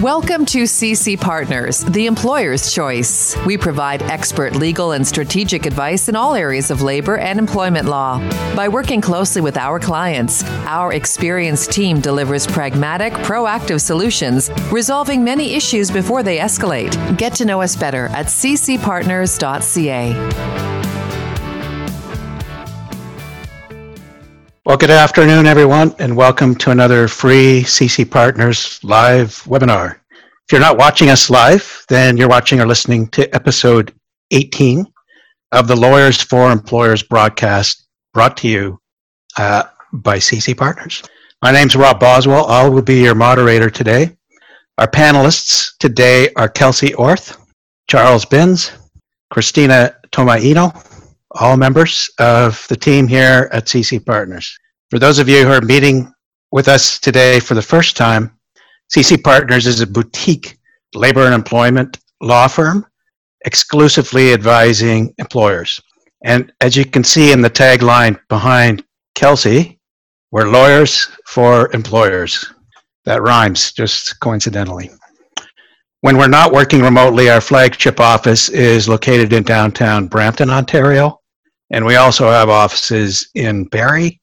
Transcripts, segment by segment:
Welcome to CC Partners, the employer's choice. We provide expert legal and strategic advice in all areas of labor and employment law. By working closely with our clients, our experienced team delivers pragmatic, proactive solutions, resolving many issues before they escalate. Get to know us better at ccpartners.ca. Well, good afternoon, everyone, and welcome to another free CC Partners live webinar. If you're not watching us live, then you're watching or listening to episode 18 of the Lawyers for Employers broadcast brought to you uh, by CC Partners. My name's Rob Boswell. I will be your moderator today. Our panelists today are Kelsey Orth, Charles Binns, Christina Tomaino, all members of the team here at CC Partners. For those of you who are meeting with us today for the first time, CC Partners is a boutique labor and employment law firm exclusively advising employers. And as you can see in the tagline behind Kelsey, we're lawyers for employers. That rhymes just coincidentally. When we're not working remotely, our flagship office is located in downtown Brampton, Ontario. And we also have offices in Barrie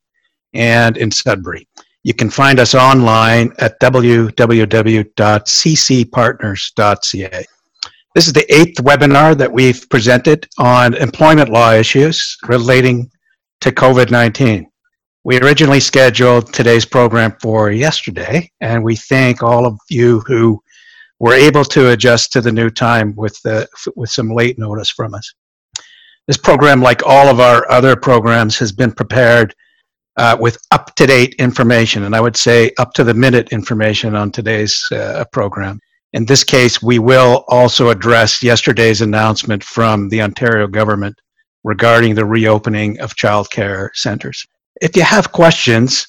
and in Sudbury. You can find us online at www.ccpartners.ca. This is the eighth webinar that we've presented on employment law issues relating to COVID 19. We originally scheduled today's program for yesterday, and we thank all of you who were able to adjust to the new time with, the, with some late notice from us. This program, like all of our other programs, has been prepared uh, with up to date information, and I would say up to the minute information on today's uh, program. In this case, we will also address yesterday's announcement from the Ontario government regarding the reopening of childcare centres. If you have questions,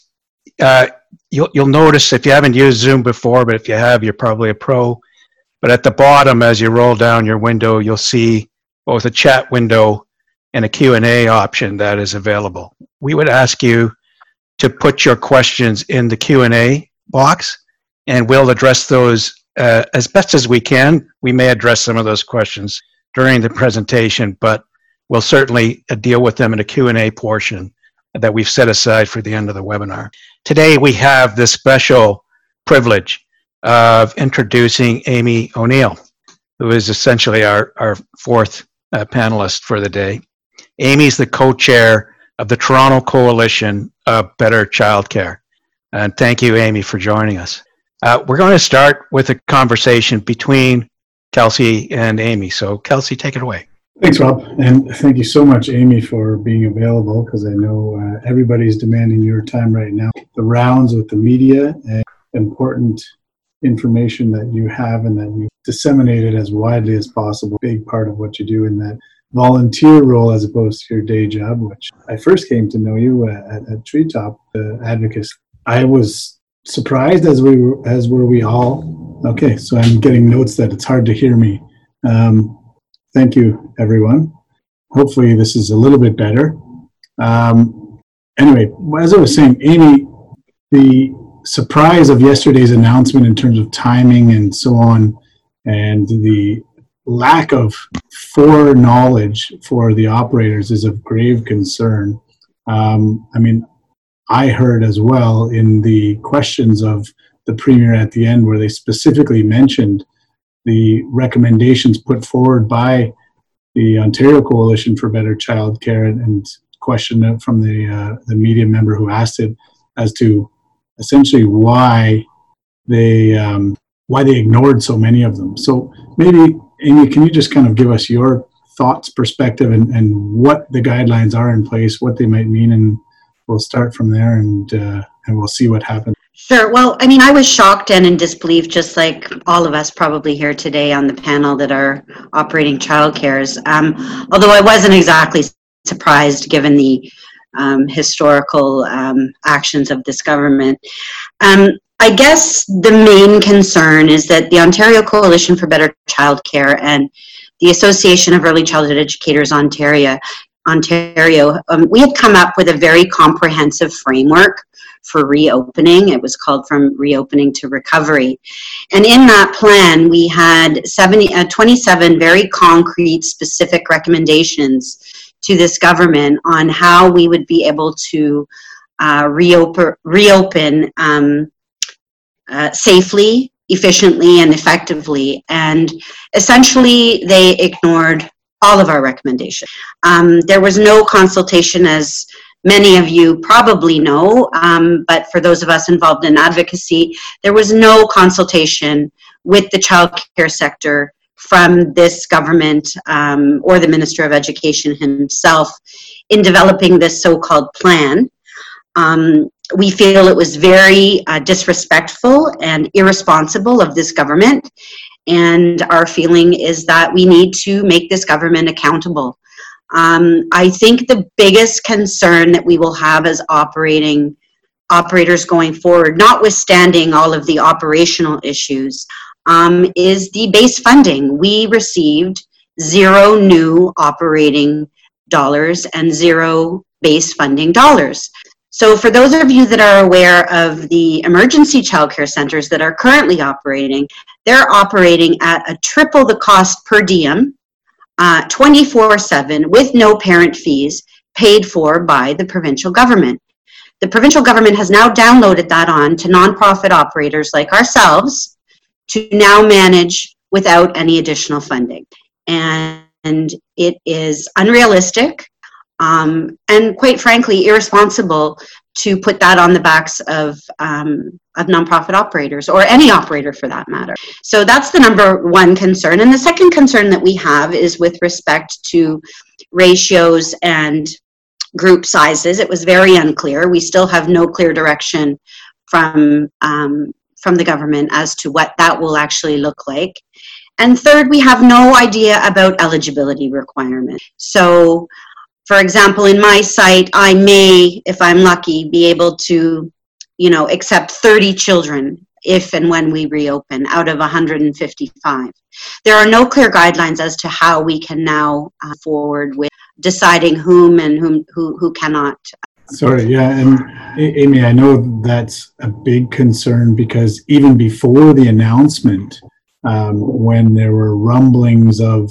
uh, you'll, you'll notice if you haven't used Zoom before, but if you have, you're probably a pro. But at the bottom, as you roll down your window, you'll see both a chat window and a Q&A option that is available. We would ask you to put your questions in the Q&A box and we'll address those uh, as best as we can. We may address some of those questions during the presentation, but we'll certainly uh, deal with them in a Q&A portion that we've set aside for the end of the webinar. Today we have the special privilege of introducing Amy O'Neill, who is essentially our, our fourth uh, panelist for the day. Amy's the co-chair of the Toronto Coalition of Better Childcare. And thank you, Amy, for joining us. Uh, we're going to start with a conversation between Kelsey and Amy. So, Kelsey, take it away. Thanks, Rob. And thank you so much, Amy, for being available because I know uh, everybody's demanding your time right now. The rounds with the media and important information that you have and that you disseminate it as widely as possible, big part of what you do in that volunteer role as opposed to your day job, which I first came to know you at, at Treetop uh, Advocacy. I was surprised as we were, as were we all. Okay, so I'm getting notes that it's hard to hear me. Um, thank you, everyone. Hopefully, this is a little bit better. Um, anyway, as I was saying, Amy, the surprise of yesterday's announcement in terms of timing and so on, and the lack of foreknowledge for the operators is of grave concern. Um, I mean, I heard as well in the questions of the premier at the end where they specifically mentioned the recommendations put forward by the Ontario Coalition for Better Childcare and, and question from the uh, the media member who asked it as to essentially why they um, why they ignored so many of them. So maybe Amy, can you just kind of give us your thoughts, perspective, and, and what the guidelines are in place, what they might mean, and we'll start from there and uh, and we'll see what happens. Sure. Well, I mean, I was shocked and in disbelief, just like all of us probably here today on the panel that are operating childcares. Um, although I wasn't exactly surprised given the um, historical um, actions of this government. Um, I guess the main concern is that the Ontario Coalition for Better Childcare and the Association of Early Childhood Educators Ontario, Ontario, um, we had come up with a very comprehensive framework for reopening. It was called From Reopening to Recovery. And in that plan, we had 70, uh, 27 very concrete, specific recommendations to this government on how we would be able to uh, reopen, reopen um, uh, safely, efficiently, and effectively. And essentially, they ignored all of our recommendations. Um, there was no consultation, as many of you probably know, um, but for those of us involved in advocacy, there was no consultation with the child care sector from this government um, or the Minister of Education himself in developing this so called plan. Um, we feel it was very uh, disrespectful and irresponsible of this government. And our feeling is that we need to make this government accountable. Um, I think the biggest concern that we will have as operating operators going forward, notwithstanding all of the operational issues, um, is the base funding. We received zero new operating dollars and zero base funding dollars. So, for those of you that are aware of the emergency childcare centers that are currently operating, they're operating at a triple the cost per diem, uh, 24 uh, 7, with no parent fees paid for by the provincial government. The provincial government has now downloaded that on to nonprofit operators like ourselves to now manage without any additional funding. And it is unrealistic um, and quite frankly irresponsible to put that on the backs of um, of nonprofit operators or any operator for that matter. So that's the number one concern. And the second concern that we have is with respect to ratios and group sizes. It was very unclear. We still have no clear direction from um, from the government as to what that will actually look like. And third, we have no idea about eligibility requirements. So for example, in my site, I may, if I'm lucky, be able to, you know, accept 30 children if and when we reopen out of 155. There are no clear guidelines as to how we can now uh, forward with deciding whom and whom who, who cannot. Sorry, yeah, and Amy, I know that's a big concern because even before the announcement, um, when there were rumblings of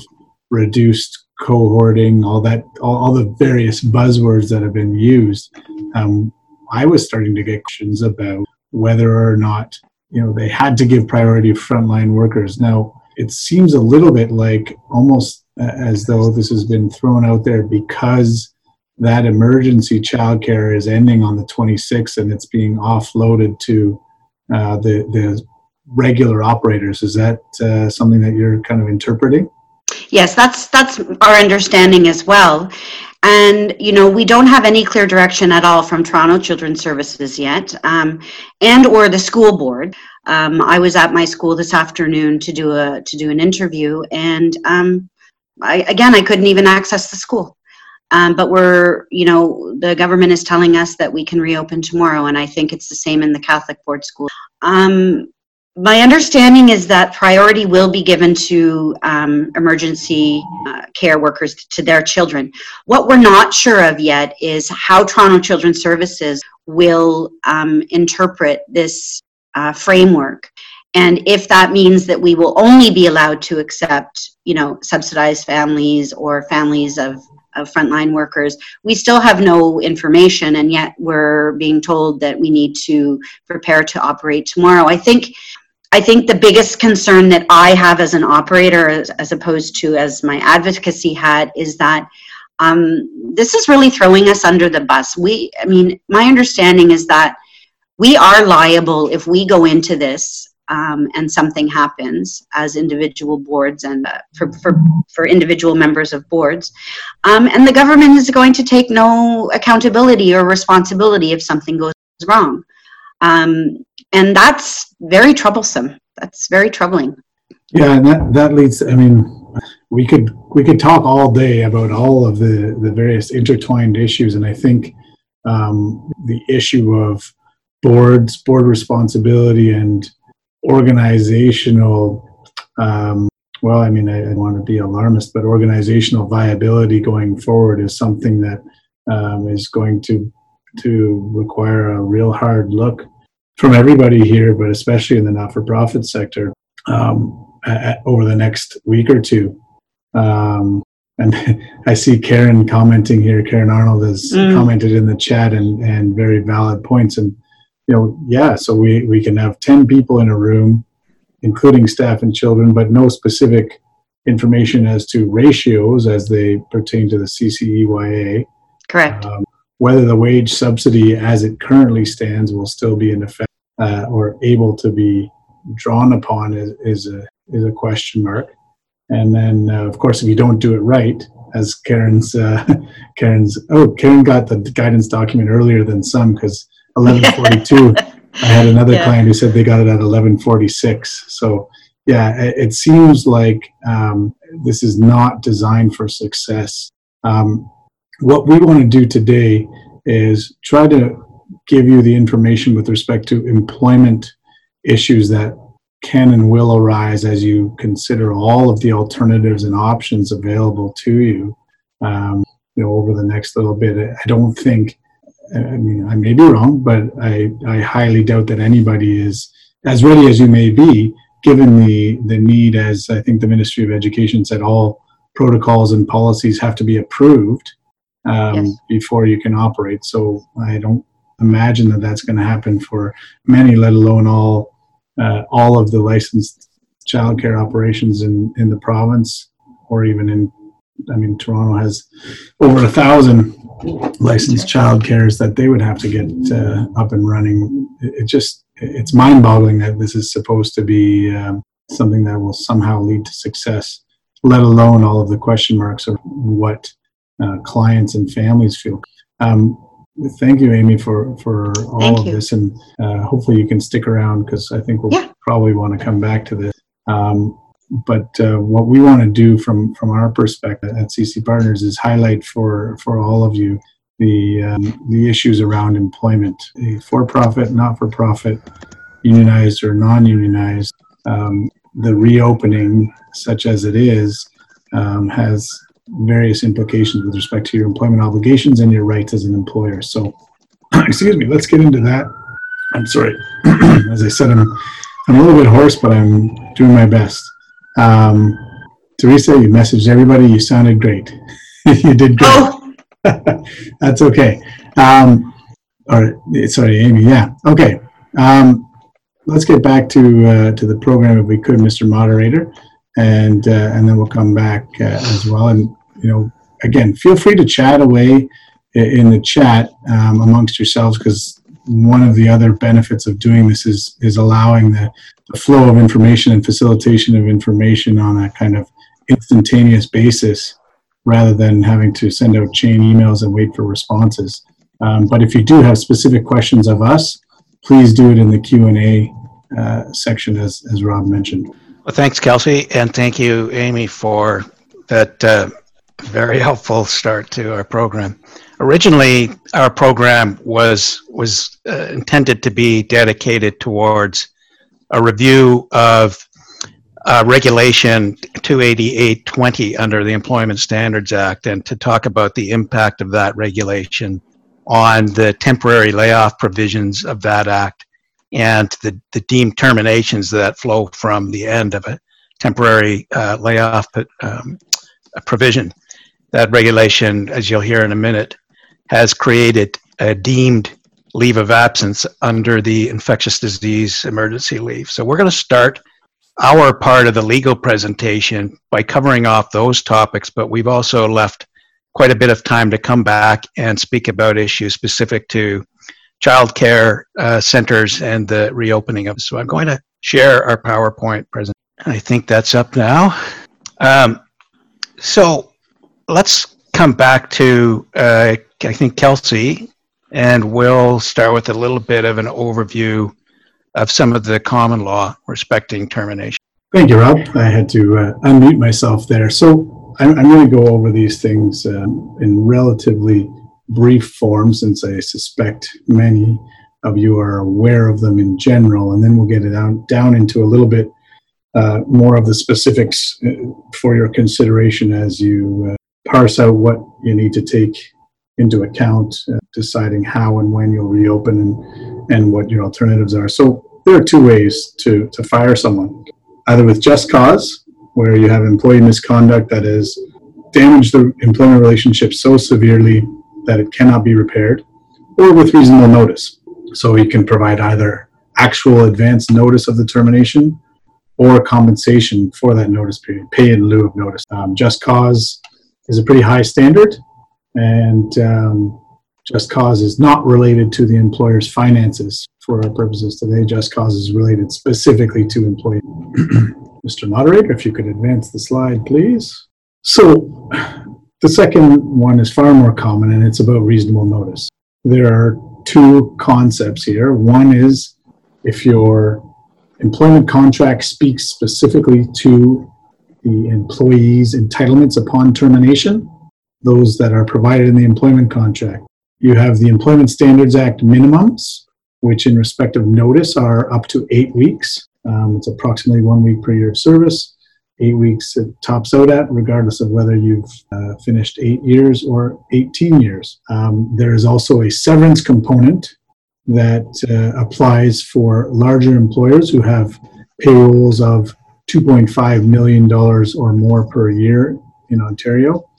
reduced cohorting, all that, all, all the various buzzwords that have been used, um, I was starting to get questions about whether or not you know they had to give priority to frontline workers. Now it seems a little bit like almost as though this has been thrown out there because that emergency childcare is ending on the 26th and it's being offloaded to uh, the the regular operators. Is that uh, something that you're kind of interpreting? Yes, that's that's our understanding as well. And you know, we don't have any clear direction at all from Toronto Children's Services yet, um, and or the school board. Um, I was at my school this afternoon to do a to do an interview, and um, I, again, I couldn't even access the school. Um, but we're, you know, the government is telling us that we can reopen tomorrow, and I think it's the same in the Catholic board school. Um, my understanding is that priority will be given to um, emergency uh, care workers to their children. What we're not sure of yet is how Toronto Children's Services will um, interpret this uh, framework. And if that means that we will only be allowed to accept, you know, subsidized families or families of, of frontline workers, we still have no information, and yet we're being told that we need to prepare to operate tomorrow. I think I think the biggest concern that I have as an operator, as, as opposed to as my advocacy had, is that um, this is really throwing us under the bus. We, I mean, my understanding is that we are liable if we go into this um, and something happens as individual boards and uh, for, for, for individual members of boards. Um, and the government is going to take no accountability or responsibility if something goes wrong. Um, and that's very troublesome. That's very troubling. Yeah, and that that leads. I mean, we could we could talk all day about all of the the various intertwined issues, and I think um, the issue of boards, board responsibility, and organizational. Um, well, I mean, I, I want to be alarmist, but organizational viability going forward is something that um, is going to to require a real hard look from everybody here, but especially in the not-for-profit sector um, at, over the next week or two. Um, and I see Karen commenting here. Karen Arnold has mm. commented in the chat and, and very valid points. And, you know, yeah, so we, we can have 10 people in a room, including staff and children, but no specific information as to ratios as they pertain to the CCEYA. Correct. Um, whether the wage subsidy as it currently stands will still be in effect uh, or able to be drawn upon is, is, a, is a question mark. And then, uh, of course, if you don't do it right, as Karen's, uh, Karen's, oh, Karen got the guidance document earlier than some because 1142, I had another yeah. client who said they got it at 1146. So, yeah, it, it seems like um, this is not designed for success. Um, what we want to do today is try to give you the information with respect to employment issues that can and will arise as you consider all of the alternatives and options available to you. Um, you know, over the next little bit, I don't think. I mean, I may be wrong, but I, I highly doubt that anybody is as ready as you may be, given the the need. As I think the Ministry of Education said, all protocols and policies have to be approved um, yes. before you can operate. So I don't imagine that that's going to happen for many, let alone all uh, all of the licensed childcare operations in in the province or even in. I mean, Toronto has over a thousand licensed childcares that they would have to get uh, up and running. It, it just it's mind-boggling that this is supposed to be um, something that will somehow lead to success, let alone all of the question marks of what uh, clients and families feel. Um, thank you, Amy, for for all thank of you. this, and uh, hopefully you can stick around because I think we'll yeah. probably want to come back to this. Um, but uh, what we want to do from from our perspective at CC Partners is highlight for for all of you the um, the issues around employment, for-profit, not-for-profit, unionized or non-unionized. Um, the reopening, such as it is, um, has various implications with respect to your employment obligations and your rights as an employer. So, excuse me, let's get into that. I'm sorry. as I said, I'm, I'm a little bit hoarse, but I'm doing my best. Um, Teresa, you messaged everybody. You sounded great. you did great. Oh. That's okay. Um, or sorry, Amy. Yeah. Okay. Um, let's get back to uh, to the program if we could, Mr. Moderator, and uh, and then we'll come back uh, as well. And you know, again, feel free to chat away in the chat um, amongst yourselves because one of the other benefits of doing this is is allowing the, the, flow of information and facilitation of information on a kind of instantaneous basis rather than having to send out chain emails and wait for responses. Um, but if you do have specific questions of us, please do it in the Q and A uh, section, as as Rob mentioned. Well, thanks, Kelsey, and thank you, Amy, for that uh, very helpful start to our program. Originally, our program was was uh, intended to be dedicated towards a review of uh, Regulation 28820 under the Employment Standards Act, and to talk about the impact of that regulation on the temporary layoff provisions of that act and the, the deemed terminations that flow from the end of a temporary uh, layoff um, provision that regulation, as you'll hear in a minute, has created a deemed leave of absence under the infectious disease emergency leave. So we're going to start our part of the legal presentation by covering off those topics, but we've also left quite a bit of time to come back and speak about issues specific to child care uh, centers and the reopening of. So I'm going to share our PowerPoint presentation. I think that's up now. Um, so let's come back to, uh, I think, Kelsey, and we'll start with a little bit of an overview of some of the common law respecting termination. Thank you, Rob. I had to uh, unmute myself there. So I'm, I'm going to go over these things um, in relatively brief form since I suspect many of you are aware of them in general, and then we'll get it down, down into a little bit uh, more of the specifics uh, for your consideration as you uh, parse out what you need to take into account, uh, deciding how and when you'll reopen and, and what your alternatives are. So there are two ways to, to fire someone either with just cause, where you have employee misconduct that has damaged the employment relationship so severely that it cannot be repaired, or with reasonable notice. So you can provide either actual advance notice of the termination or compensation for that notice period, pay in lieu of notice. Um, just cause is a pretty high standard, and um, just cause is not related to the employer's finances for our purposes today. Just cause is related specifically to employee. Mr. Moderator, if you could advance the slide, please. So the second one is far more common, and it's about reasonable notice. There are two concepts here. One is if your employment contract speaks specifically to the employee's entitlements upon termination, those that are provided in the employment contract. You have the Employment Standards Act minimums, which in respect of notice are up to eight weeks. Um, it's approximately one week per year of service. Eight weeks it tops out at, regardless of whether you've uh, finished eight years or 18 years. Um, there is also a severance component that uh, applies for larger employers who have payrolls of $2.5 million or more per year in Ontario.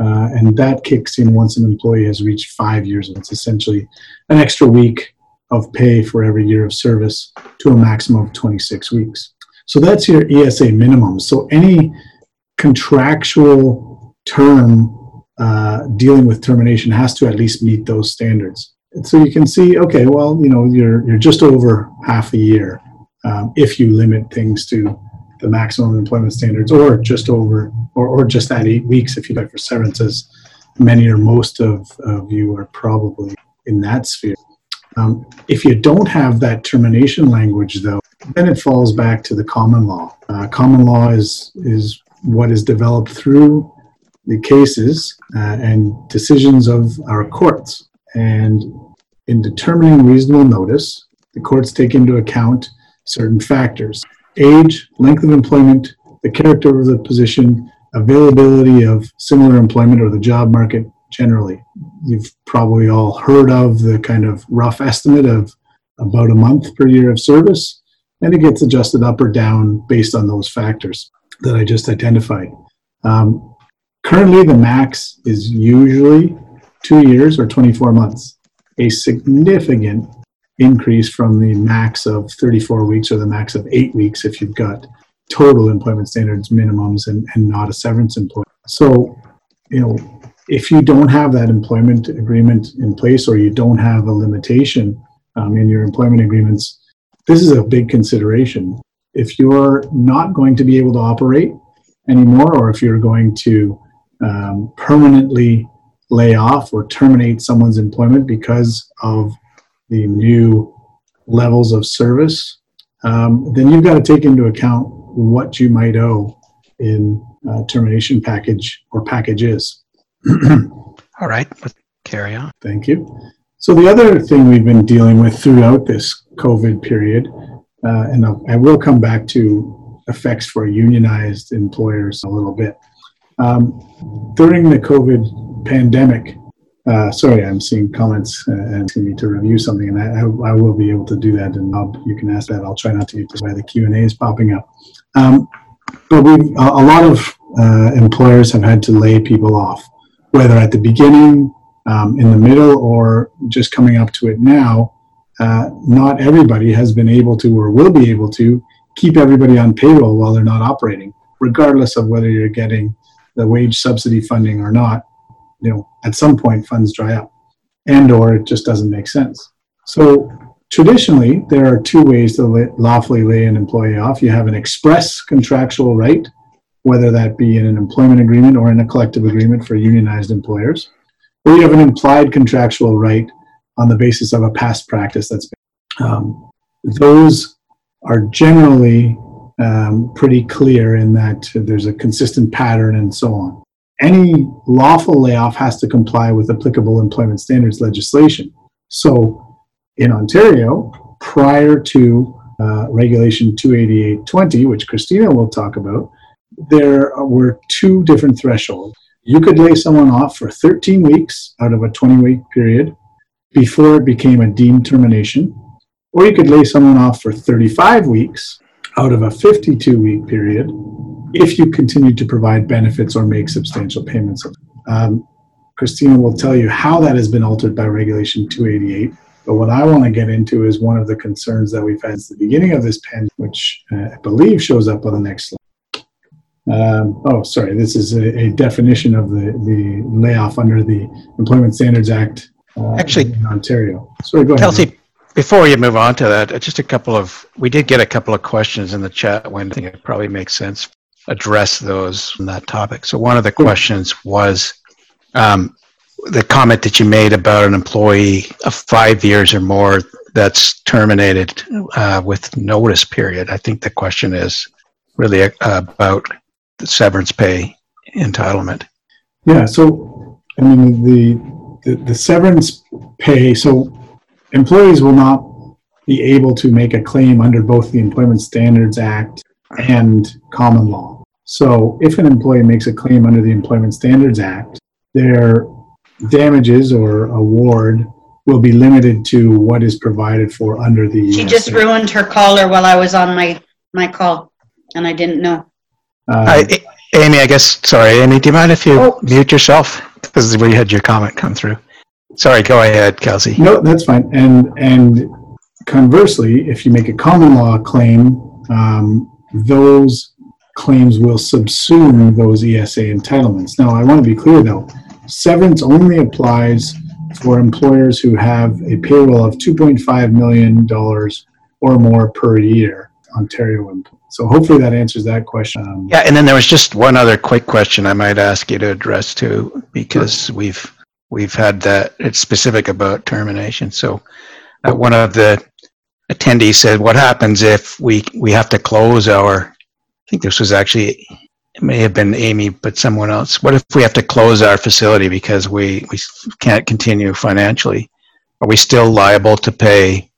Uh, and that kicks in once an employee has reached five years. It's essentially an extra week of pay for every year of service to a maximum of 26 weeks. So that's your ESA minimum. So any contractual term uh, dealing with termination has to at least meet those standards. And so you can see, okay, well, you know, you're you're just over half a year um, if you limit things to the maximum employment standards, or just over, or, or just that eight weeks if you like for severances. Many or most of, of you are probably in that sphere. Um, if you don't have that termination language, though, then it falls back to the common law. Uh, common law is is what is developed through the cases uh, and decisions of our courts. And in determining reasonable notice, the courts take into account certain factors age, length of employment, the character of the position, availability of similar employment or the job market generally. You've probably all heard of the kind of rough estimate of about a month per year of service, and it gets adjusted up or down based on those factors that I just identified. Um, currently, the max is usually two years or 24 months, a significant increase from the max of 34 weeks or the max of eight weeks if you've got total employment standards minimums and, and not a severance employee. So, you know, if you don't have that employment agreement in place or you don't have a limitation um, in your employment agreements, this is a big consideration. If you're not going to be able to operate anymore, or if you're going to um, permanently lay off or terminate someone's employment because of the new levels of service, um, then you've got to take into account what you might owe in uh, termination package or packages. All right, let's carry on. Thank you. So the other thing we've been dealing with throughout this COVID period, uh, and I'll, I will come back to effects for unionized employers a little bit. Um, during the COVID pandemic, uh, sorry, I'm seeing comments uh, asking me to review something, and I, I, will be able to do that. And you can ask that. I'll try not to why the Q and A is popping up. Um, but we, a, a lot of uh, employers have had to lay people off, whether at the beginning, um, in the middle, or just coming up to it now. Uh, not everybody has been able to, or will be able to, keep everybody on payroll while they're not operating, regardless of whether you're getting the wage subsidy funding or not you know, at some point funds dry up and or it just doesn't make sense. So traditionally, there are two ways to lawfully lay an employee off. You have an express contractual right, whether that be in an employment agreement or in a collective agreement for unionized employers, or you have an implied contractual right on the basis of a past practice that's been. Um, those are generally um, pretty clear in that there's a consistent pattern and so on any lawful layoff has to comply with applicable employment standards legislation. So in Ontario, prior to uh, Regulation 288.20, which Christina will talk about, there were two different thresholds. you could lay someone off for 13 weeks out of a 20 week period before it became a deemed termination, or you could lay someone off for 35 weeks out of a 52 week period if you continue to provide benefits or make substantial payments. Um, Christina will tell you how that has been altered by Regulation 288. But what I want to get into is one of the concerns that we've had since the beginning of this pandemic, which uh, I believe shows up on the next slide. Um, oh, sorry, this is a, a, definition of the, the layoff under the Employment Standards Act uh, Actually, in Ontario. Sorry, go ahead. Kelsey, before you move on to that, just a couple of, we did get a couple of questions in the chat when I think it probably makes sense address those on that topic. So one of the questions was um, the comment that you made about an employee of five years or more that's terminated uh, with notice period. I think the question is really uh, about the severance pay entitlement. Yeah. So I mean the, the the severance pay. So employees will not be able to make a claim under both the Employment Standards Act and common law. So if an employee makes a claim under the Employment Standards Act, their damages or award will be limited to what is provided for under the. She just ruined her caller while I was on my, my call, and I didn't know. Uh, I, Amy, I guess, sorry, Amy, do you mind if you oh. mute yourself? Because we had your comment come through. Sorry, go ahead, Kelsey. No, that's fine. And, and conversely, if you make a common law claim, um, those claims will subsume those ESA entitlements. Now, I want to be clear though, severance only applies for employers who have a payroll of $2.5 million or more per year, Ontario employees. So hopefully that answers that question. Um, yeah, and then there was just one other quick question I might ask you to address too, because sure. we've we've had that. It's specific about termination. So uh, one of the attendees said, "What happens if we we have to close our I think this was actually it may have been Amy, but someone else. What if we have to close our facility because we, we can't continue financially? Are we still liable to pay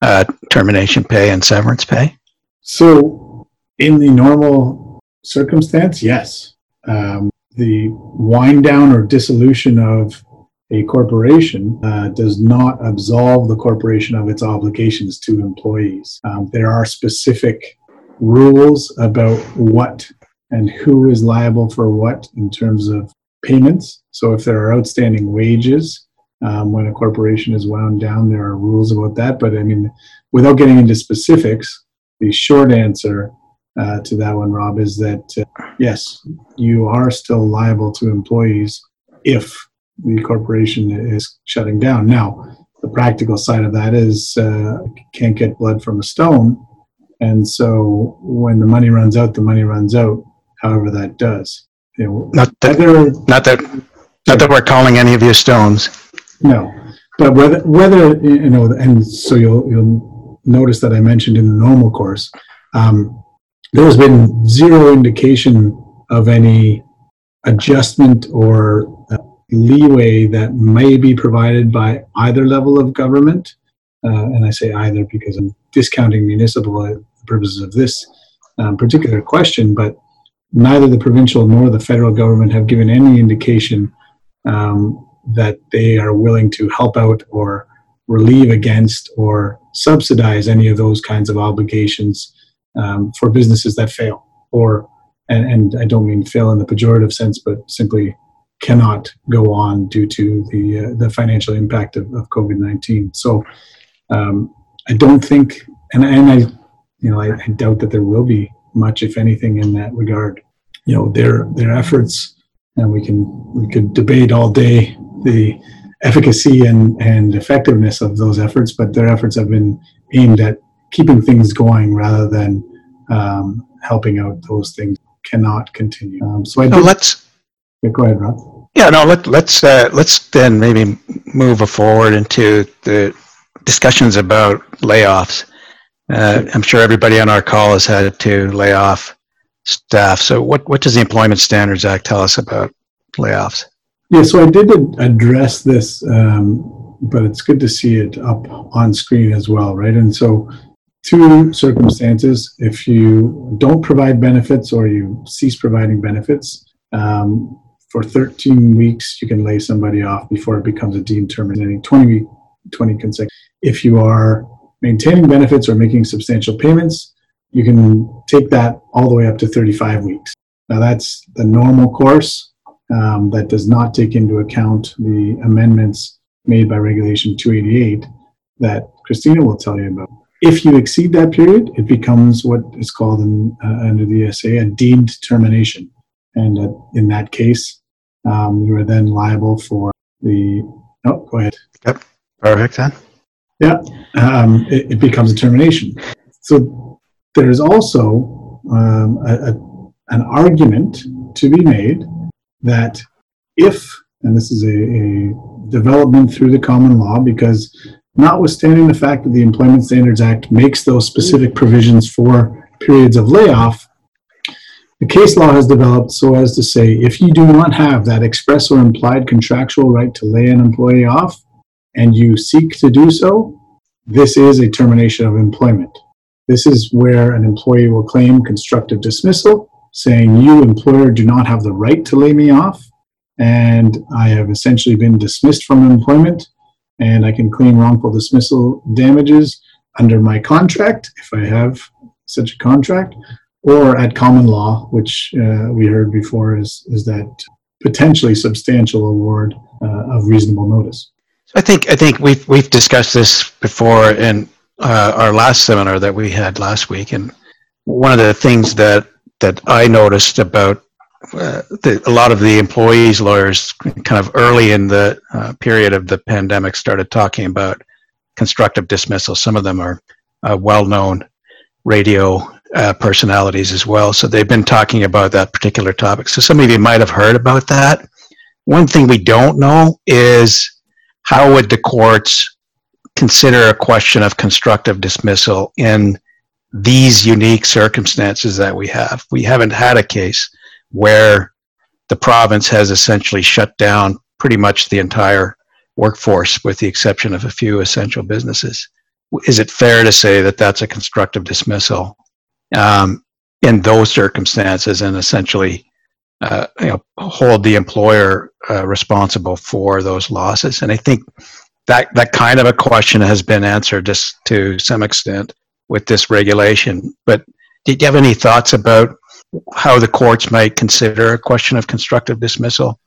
uh, termination pay and severance pay? So, in the normal circumstance, yes. Um, the wind down or dissolution of a corporation uh, does not absolve the corporation of its obligations to employees. Um, there are specific rules about what and who is liable for what in terms of payments. So if there are outstanding wages um, when a corporation is wound down, there are rules about that. But I mean, without getting into specifics, the short answer uh, to that one, Rob, is that uh, yes, you are still liable to employees if the corporation is shutting down. Now, the practical side of that is uh, can't get blood from a stone. And so when the money runs out, the money runs out however that does. You know, not that, whether, not that, not that we're calling any of you stones. No, but whether whether you know, and so you'll you'll notice that I mentioned in the normal course, um, there has been zero indication of any adjustment or uh, leeway that may be provided by either level of government. Uh, and I say either because I'm discounting municipal purposes of this um, particular question, but neither the provincial nor the federal government have given any indication um, that they are willing to help out or relieve against or subsidize any of those kinds of obligations um, for businesses that fail or and, and, I don't mean fail in the pejorative sense, but simply cannot go on due to the uh, the financial impact of, of COVID nineteen. So um, I don't think, and, and I, you know, I, I doubt that there will be much, if anything, in that regard. You know, their their efforts, and we can we could debate all day the efficacy and and effectiveness of those efforts, but their efforts have been aimed at keeping things going rather than um, helping out those things cannot continue. Um, so I so let's yeah, go ahead, Rob. Yeah, no. Let, let's uh, let's then maybe move forward into the discussions about layoffs. Uh, I'm sure everybody on our call has had to lay off staff. So, what, what does the Employment Standards Act tell us about layoffs? Yeah, so I did address this, um, but it's good to see it up on screen as well, right? And so, two circumstances if you don't provide benefits or you cease providing benefits, um, for 13 weeks, you can lay somebody off before it becomes a deemed terminating 20, 20 consecutive. If you are maintaining benefits or making substantial payments, you can take that all the way up to 35 weeks. Now, that's the normal course. Um, that does not take into account the amendments made by Regulation 288 that Christina will tell you about. If you exceed that period, it becomes what is called in, uh, under the ESA a deemed termination. And uh, in that case, um, you are then liable for the. Oh, go ahead. Yep. Perfect then. Yeah, um, it, it, becomes a termination. So there is also um, a, a, an argument to be made that if, and this is a, a development through the common law, because notwithstanding the fact that the Employment Standards Act makes those specific provisions for periods of layoff, the case law has developed so as to say if you do not have that express or implied contractual right to lay an employee off and you seek to do so, this is a termination of employment. This is where an employee will claim constructive dismissal, saying, You, employer, do not have the right to lay me off, and I have essentially been dismissed from employment, and I can claim wrongful dismissal damages under my contract, if I have such a contract, or at common law, which uh, we heard before is, is that potentially substantial award uh, of reasonable notice. I think I think we've we've discussed this before in uh, our last seminar that we had last week, and one of the things that that I noticed about uh, the, a lot of the employees lawyers kind of early in the uh, period of the pandemic started talking about constructive dismissal. Some of them are uh, well-known radio uh, personalities as well. So they've been talking about that particular topic. So some of you might have heard about that. One thing we don't know is how would the courts consider a question of constructive dismissal in these unique circumstances that we have? We haven't had a case where the province has essentially shut down pretty much the entire workforce with the exception of a few essential businesses. Is it fair to say that that's a constructive dismissal um, in those circumstances and essentially uh, you know, hold the employer uh, responsible for those losses. And I think that that kind of a question has been answered just to some extent with this regulation. But did you have any thoughts about how the courts might consider a question of constructive dismissal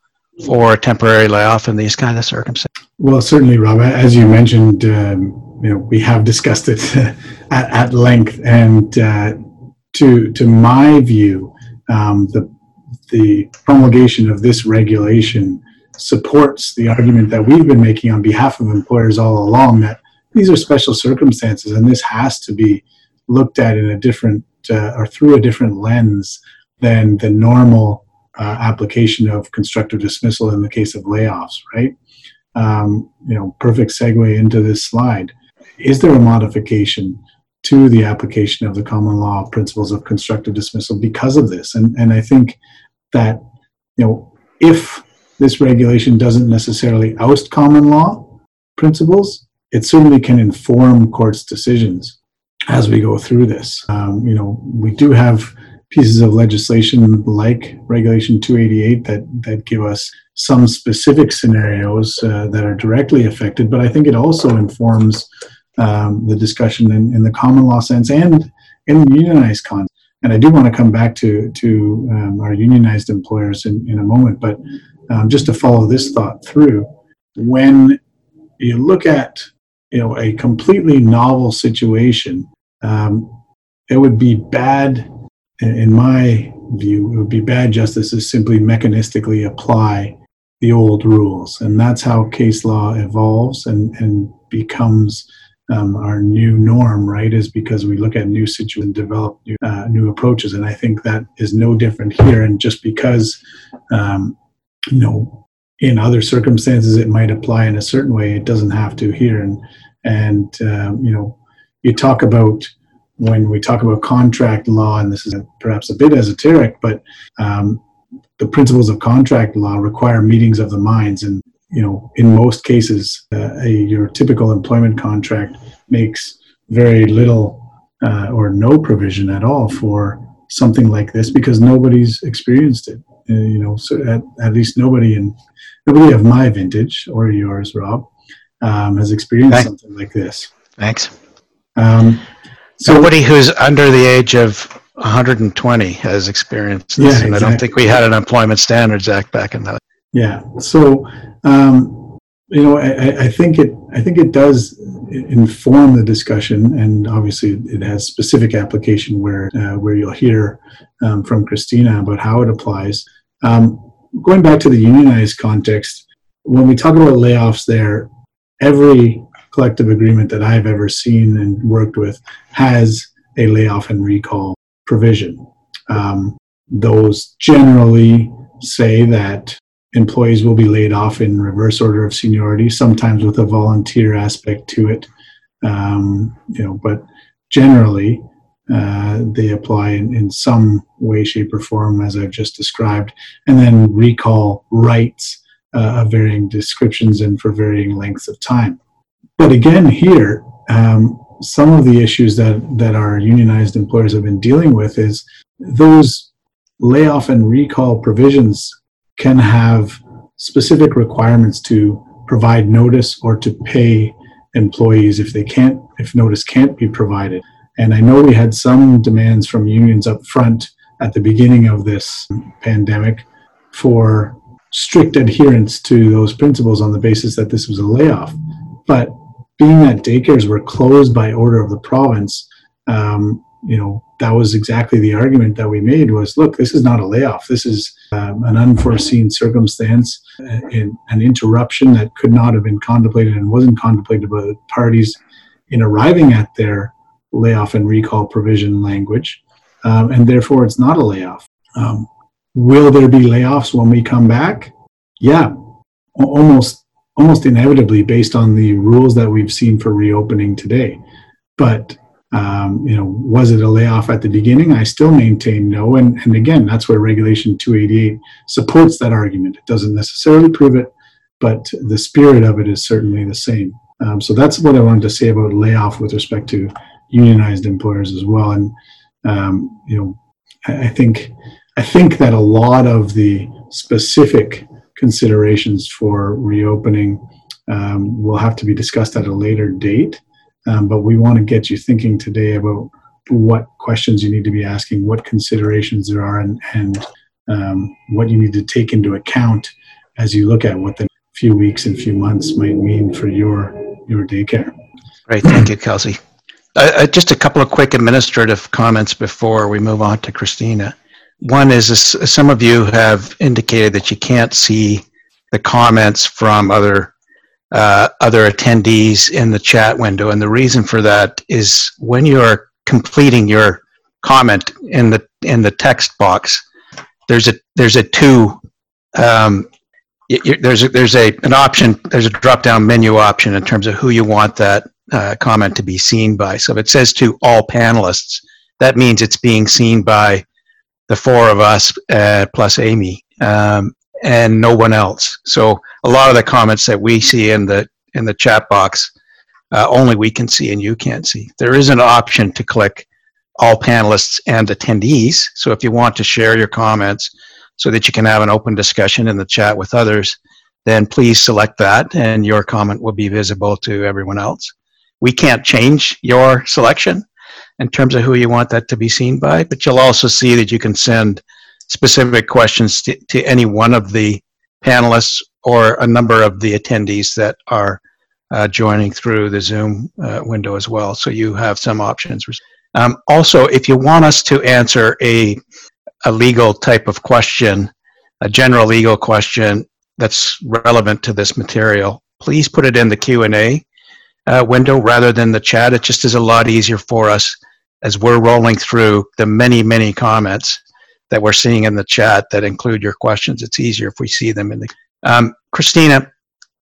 for a temporary layoff in these kind of circumstances? Well, certainly, Rob. As you mentioned, um, you know, we have discussed it at, at length, and uh, to to my view, um, the the promulgation of this regulation supports the argument that we've been making on behalf of employers all along that these are special circumstances and this has to be looked at in a different uh, or through a different lens than the normal uh, application of constructive dismissal in the case of layoffs, right? Um, you know, perfect segue into this slide. Is there a modification to the application of the common law principles of constructive dismissal because of this? And and I think that you know if this regulation doesn't necessarily oust common law principles, it certainly can inform courts' decisions as we go through this. Um, you know, we do have pieces of legislation like Regulation 288 that that give us some specific scenarios uh, that are directly affected, but I think it also informs um, the discussion in, in, the common law sense and in the unionized context. And I do want to come back to to um, our unionized employers in, in a moment, but um, just to follow this thought through, when you look at you know a completely novel situation, um, it would be bad, in my view, it would be bad justice to simply mechanistically apply the old rules, and that's how case law evolves and and becomes um, our new norm, right, is because we look at new situations and develop new, uh, new approaches. And I think that is no different here. And just because, um, you know, in other circumstances it might apply in a certain way, it doesn't have to here. And, and um, you know, you talk about when we talk about contract law, and this is perhaps a bit esoteric, but um, the principles of contract law require meetings of the minds. And you know, in most cases, uh, a, your typical employment contract makes very little uh, or no provision at all for something like this because nobody's experienced it uh, you know, so at, at least nobody in nobody of my vintage or yours, Rob, um, has experienced Thanks. something like this. Thanks. Um, so Somebody who's under the age of 120 has experienced this, Yeah, and I don't think we had an Employment Standards Act back in the. Yeah. So, um, you know, I, I- think it, I think it does inform the discussion, and obviously it has specific application where uh, where you'll hear um, from Christina about how it applies. Um, going back to the unionized context, when we talk about layoffs, there, every collective agreement that I've ever seen and worked with has a layoff and recall provision. Um, those generally say that employees will be laid off in reverse order of seniority, sometimes with a volunteer aspect to it. Um, you know, but generally, uh, they apply in, in some way, shape, or form, as I've just described, and then recall rights uh, of varying descriptions and for varying lengths of time. But again, here, um, some of the issues that, that our unionized employers have been dealing with is those layoff and recall provisions can have specific requirements to provide notice or to pay employees if they can't if notice can't be provided. And i know we had some demands from unions up front at the beginning of this pandemic for strict adherence to those principles on the basis that this was a layoff. But being that daycares were closed by order of the province um, you know that was exactly the argument that we made was look this is not a layoff. This is um, an unforeseen circumstance uh, in, an interruption that could not have been contemplated and wasn't contemplated by the parties in arriving at their layoff and recall provision language. Um, and therefore it's not a layoff. Um, will there be layoffs when we come back? Yeah. Almost almost inevitably based on the rules that we've seen for reopening today. But um, you know, was it a layoff at the beginning? I still maintain no. And, and again, that's where Regulation 288 supports that argument. It doesn't necessarily prove it, but the spirit of it is certainly the same. Um, so that's what I wanted to say about layoff with respect to unionized employers as well. And um, you know, I, think I think that a lot of the specific considerations for reopening um, will have to be discussed at a later date. Um, but we want to get you thinking today about what questions you need to be asking, what considerations there are, and, and um, what you need to take into account as you look at what the few weeks and few months might mean for your your daycare. Great, thank you, Kelsey. Uh, uh, just a couple of quick administrative comments before we move on to Christina. One is, is some of you have indicated that you can't see the comments from other uh, other attendees in the chat window, and the reason for that is when you're completing your comment in the in the text box, there's a there's a two um, there's a, there's a an option there's a drop down menu option in terms of who you want that uh, comment to be seen by. So if it says to all panelists, that means it's being seen by the four of us uh, plus Amy um, and no one else. So a lot of the comments that we see in the in the chat box uh, only we can see and you can't see. There is an option to click all panelists and attendees. So if you want to share your comments so that you can have an open discussion in the chat with others, then please select that and your comment will be visible to everyone else. We can't change your selection in terms of who you want that to be seen by, but you'll also see that you can send specific questions to, to any one of the panelists or a number of the attendees that are uh, joining through the Zoom uh, window as well. So you have some options. Um, also, if you want us to answer a, a legal type of question, a general legal question that's relevant to this material, please put it in the Q&A uh, window rather than the chat. It just is a lot easier for us as we're rolling through the many, many comments that we're seeing in the chat that include your questions. It's easier if we see them in the. Um, Christina,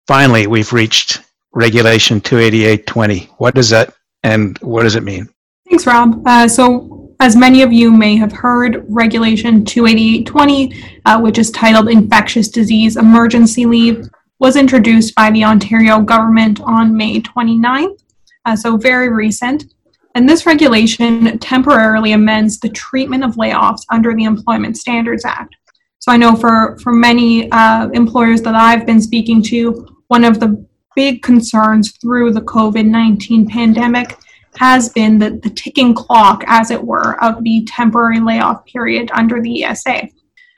finally, we've reached Regulation 28820. What does that and what does it mean? Thanks, Rob. Uh, so, as many of you may have heard, Regulation 28820, uh, which is titled Infectious Disease Emergency Leave, was introduced by the Ontario government on May 29th, uh, so very recent. And this regulation temporarily amends the treatment of layoffs under the Employment Standards Act. So I know for, for many uh, employers that I've been speaking to, one of the big concerns through the COVID 19 pandemic has been the, the ticking clock, as it were, of the temporary layoff period under the ESA.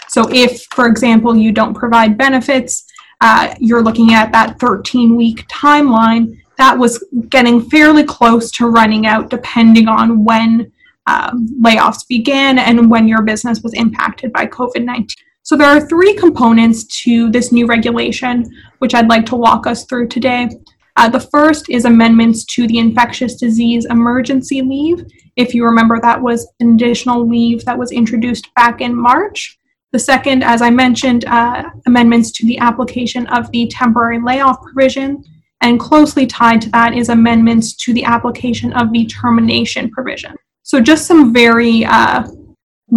So, if, for example, you don't provide benefits, uh, you're looking at that 13 week timeline that was getting fairly close to running out, depending on when um, layoffs began and when your business was impacted by COVID 19. So, there are three components to this new regulation, which I'd like to walk us through today. Uh, the first is amendments to the infectious disease emergency leave. If you remember, that was an additional leave that was introduced back in March. The second, as I mentioned, uh, amendments to the application of the temporary layoff provision. And closely tied to that is amendments to the application of the termination provision. So, just some very uh,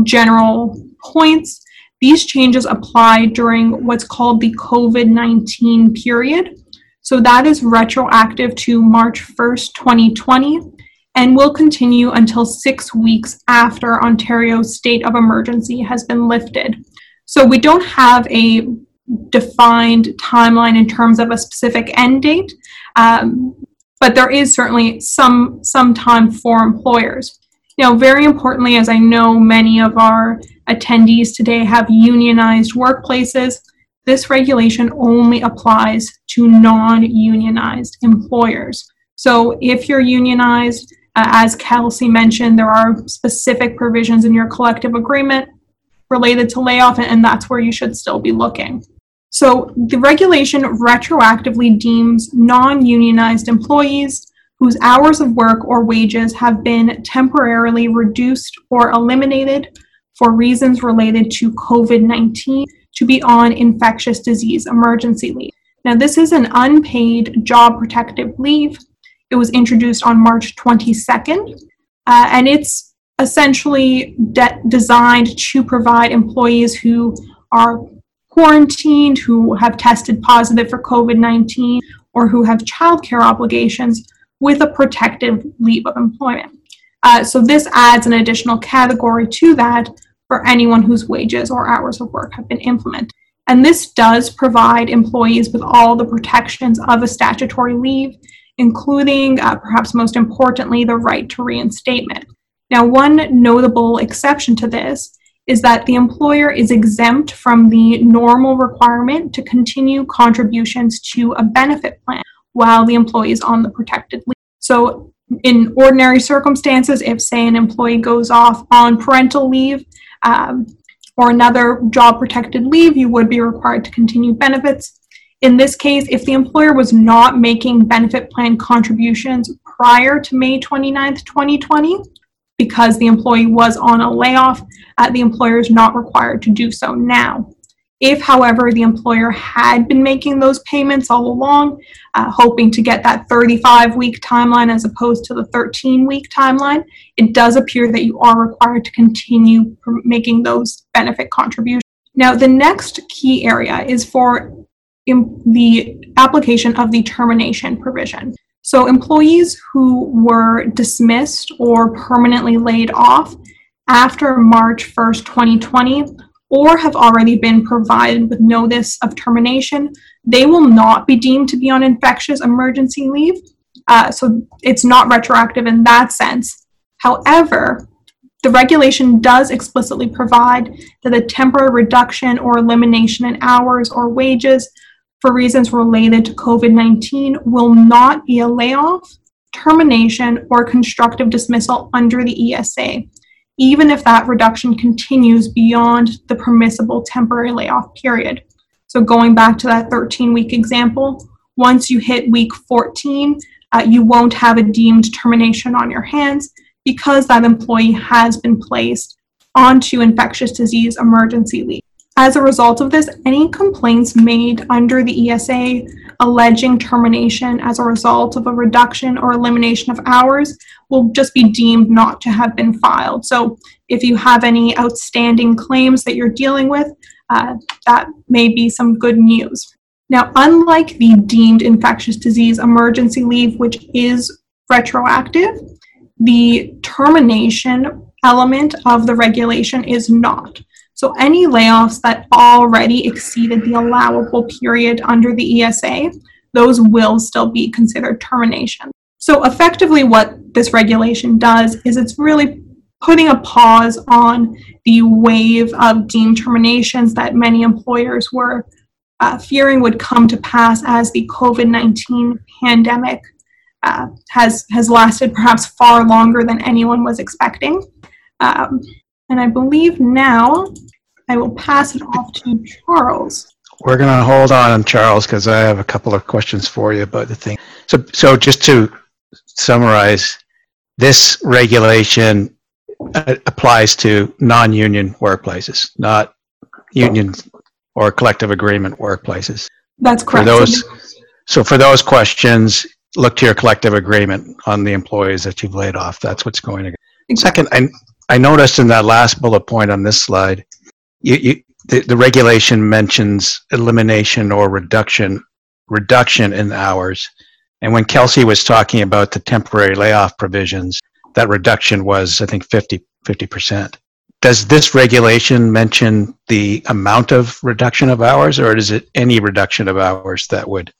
general points. These changes apply during what's called the COVID 19 period. So that is retroactive to March 1st, 2020, and will continue until six weeks after Ontario's state of emergency has been lifted. So we don't have a defined timeline in terms of a specific end date, um, but there is certainly some some time for employers. Know, very importantly, as I know many of our attendees today have unionized workplaces, this regulation only applies to non unionized employers. So if you're unionized, uh, as Kelsey mentioned, there are specific provisions in your collective agreement related to layoff, and that's where you should still be looking. So the regulation retroactively deems non unionized employees whose hours of work or wages have been temporarily reduced or eliminated for reasons related to COVID 19 to be on infectious disease emergency leave. Now, this is an unpaid job protective leave. It was introduced on March 22nd, uh, and it's essentially de- designed to provide employees who are quarantined, who have tested positive for COVID 19, or who have childcare obligations with a protective leave of employment. Uh, so, this adds an additional category to that for anyone whose wages or hours of work have been implemented. And this does provide employees with all the protections of a statutory leave, including, uh, perhaps most importantly, the right to reinstatement. Now, one notable exception to this is that the employer is exempt from the normal requirement to continue contributions to a benefit plan while the employee is on the protected leave. So, in ordinary circumstances, if, say, an employee goes off on parental leave, um, or another job protected leave, you would be required to continue benefits. In this case, if the employer was not making benefit plan contributions prior to May 29th, 2020, because the employee was on a layoff, uh, the employer is not required to do so now. If, however, the employer had been making those payments all along, uh, hoping to get that 35 week timeline as opposed to the 13 week timeline, it does appear that you are required to continue making those benefit contributions. Now, the next key area is for the application of the termination provision. So, employees who were dismissed or permanently laid off after March 1st, 2020 or have already been provided with notice of termination, they will not be deemed to be on infectious emergency leave. Uh, so it's not retroactive in that sense. However, the regulation does explicitly provide that a temporary reduction or elimination in hours or wages for reasons related to COVID 19 will not be a layoff, termination, or constructive dismissal under the ESA even if that reduction continues beyond the permissible temporary layoff period. So, going back to that 13 week example, once you hit week 14, uh, you won't have a deemed termination on your hands because that employee has been placed onto infectious disease emergency leave. As a result of this, any complaints made under the ESA alleging termination as a result of a reduction or elimination of hours will just be deemed not to have been filed. So if you have any outstanding claims that you're dealing with, uh, that may be some good news. Now, unlike the deemed infectious disease emergency leave, which is retroactive, the termination element of the regulation is not. So any layoffs that already exceeded the allowable period under the ESA, those will still be considered termination. So effectively what this regulation does is it's really putting a pause on the wave of deemed terminations that many employers were uh, fearing would come to pass as the COVID 19 pandemic uh, has, has lasted perhaps far longer than anyone was expecting. Um, and I believe now I will pass it off to Charles. We're going to hold on, Charles, because I have a couple of questions for you about the thing. So, so just to summarize, this regulation uh, applies to non-union workplaces, not union or collective agreement workplaces. That's correct. For those, so for those questions, look to your collective agreement on the employees that you've laid off. That's what's going to. Second, I, I noticed in that last bullet point on this slide, you, you, the, the regulation mentions elimination or reduction, reduction in hours. And when Kelsey was talking about the temporary layoff provisions, that reduction was, I think, 50, 50%. Does this regulation mention the amount of reduction of hours, or is it any reduction of hours that would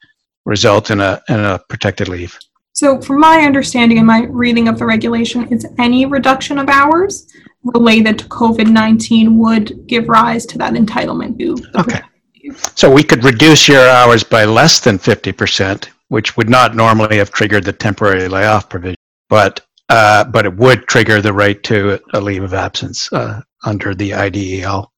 result in a, in a protected leave? So, from my understanding and my reading of the regulation, it's any reduction of hours related to COVID 19 would give rise to that entitlement to. Okay. So we could reduce your hours by less than 50%, which would not normally have triggered the temporary layoff provision, but, uh, but it would trigger the right to a leave of absence uh, under the IDEL.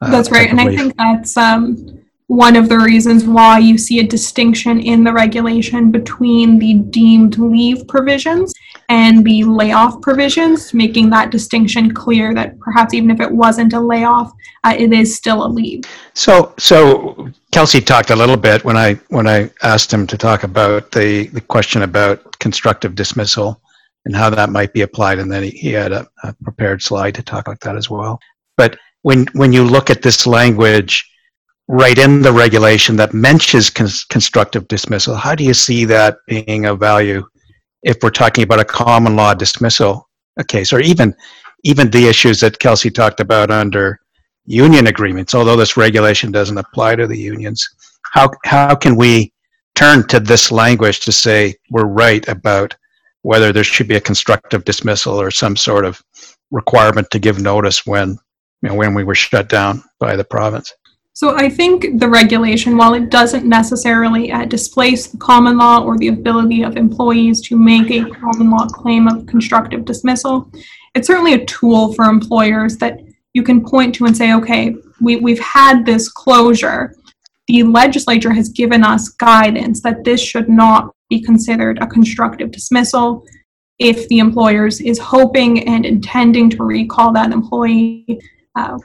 uh, That's right. And I think that's um, one of the reasons why you see a distinction in the regulation between the deemed leave provisions and the layoff provisions, making that distinction clear that perhaps even if it wasn't a layoff, uh, it is still a leave. So, so Kelsey talked a little bit when I when I asked him to talk about the the question about constructive dismissal and how that might be applied, and then he, he had a, a prepared slide to talk about that as well. But when when you look at this language right in the regulation that mentions cons- constructive dismissal, how do you see that being of value if we're talking about a common law dismissal case, or even even the issues that Kelsey talked about under union agreements, although this regulation doesn't apply to the unions. How, how can we turn to this language to say we're right about whether there should be a constructive dismissal or some sort of requirement to give notice when, you know, when we were shut down by the province? So I think the regulation, while it doesn't necessarily uh, displace the common law or the ability of employees to make a common law claim of constructive dismissal, it's certainly a tool for employers that you can point to and say, okay, we, we've had this closure. The legislature has given us guidance that this should not be considered a constructive dismissal. If the employers is hoping and intending to recall that employee, uh,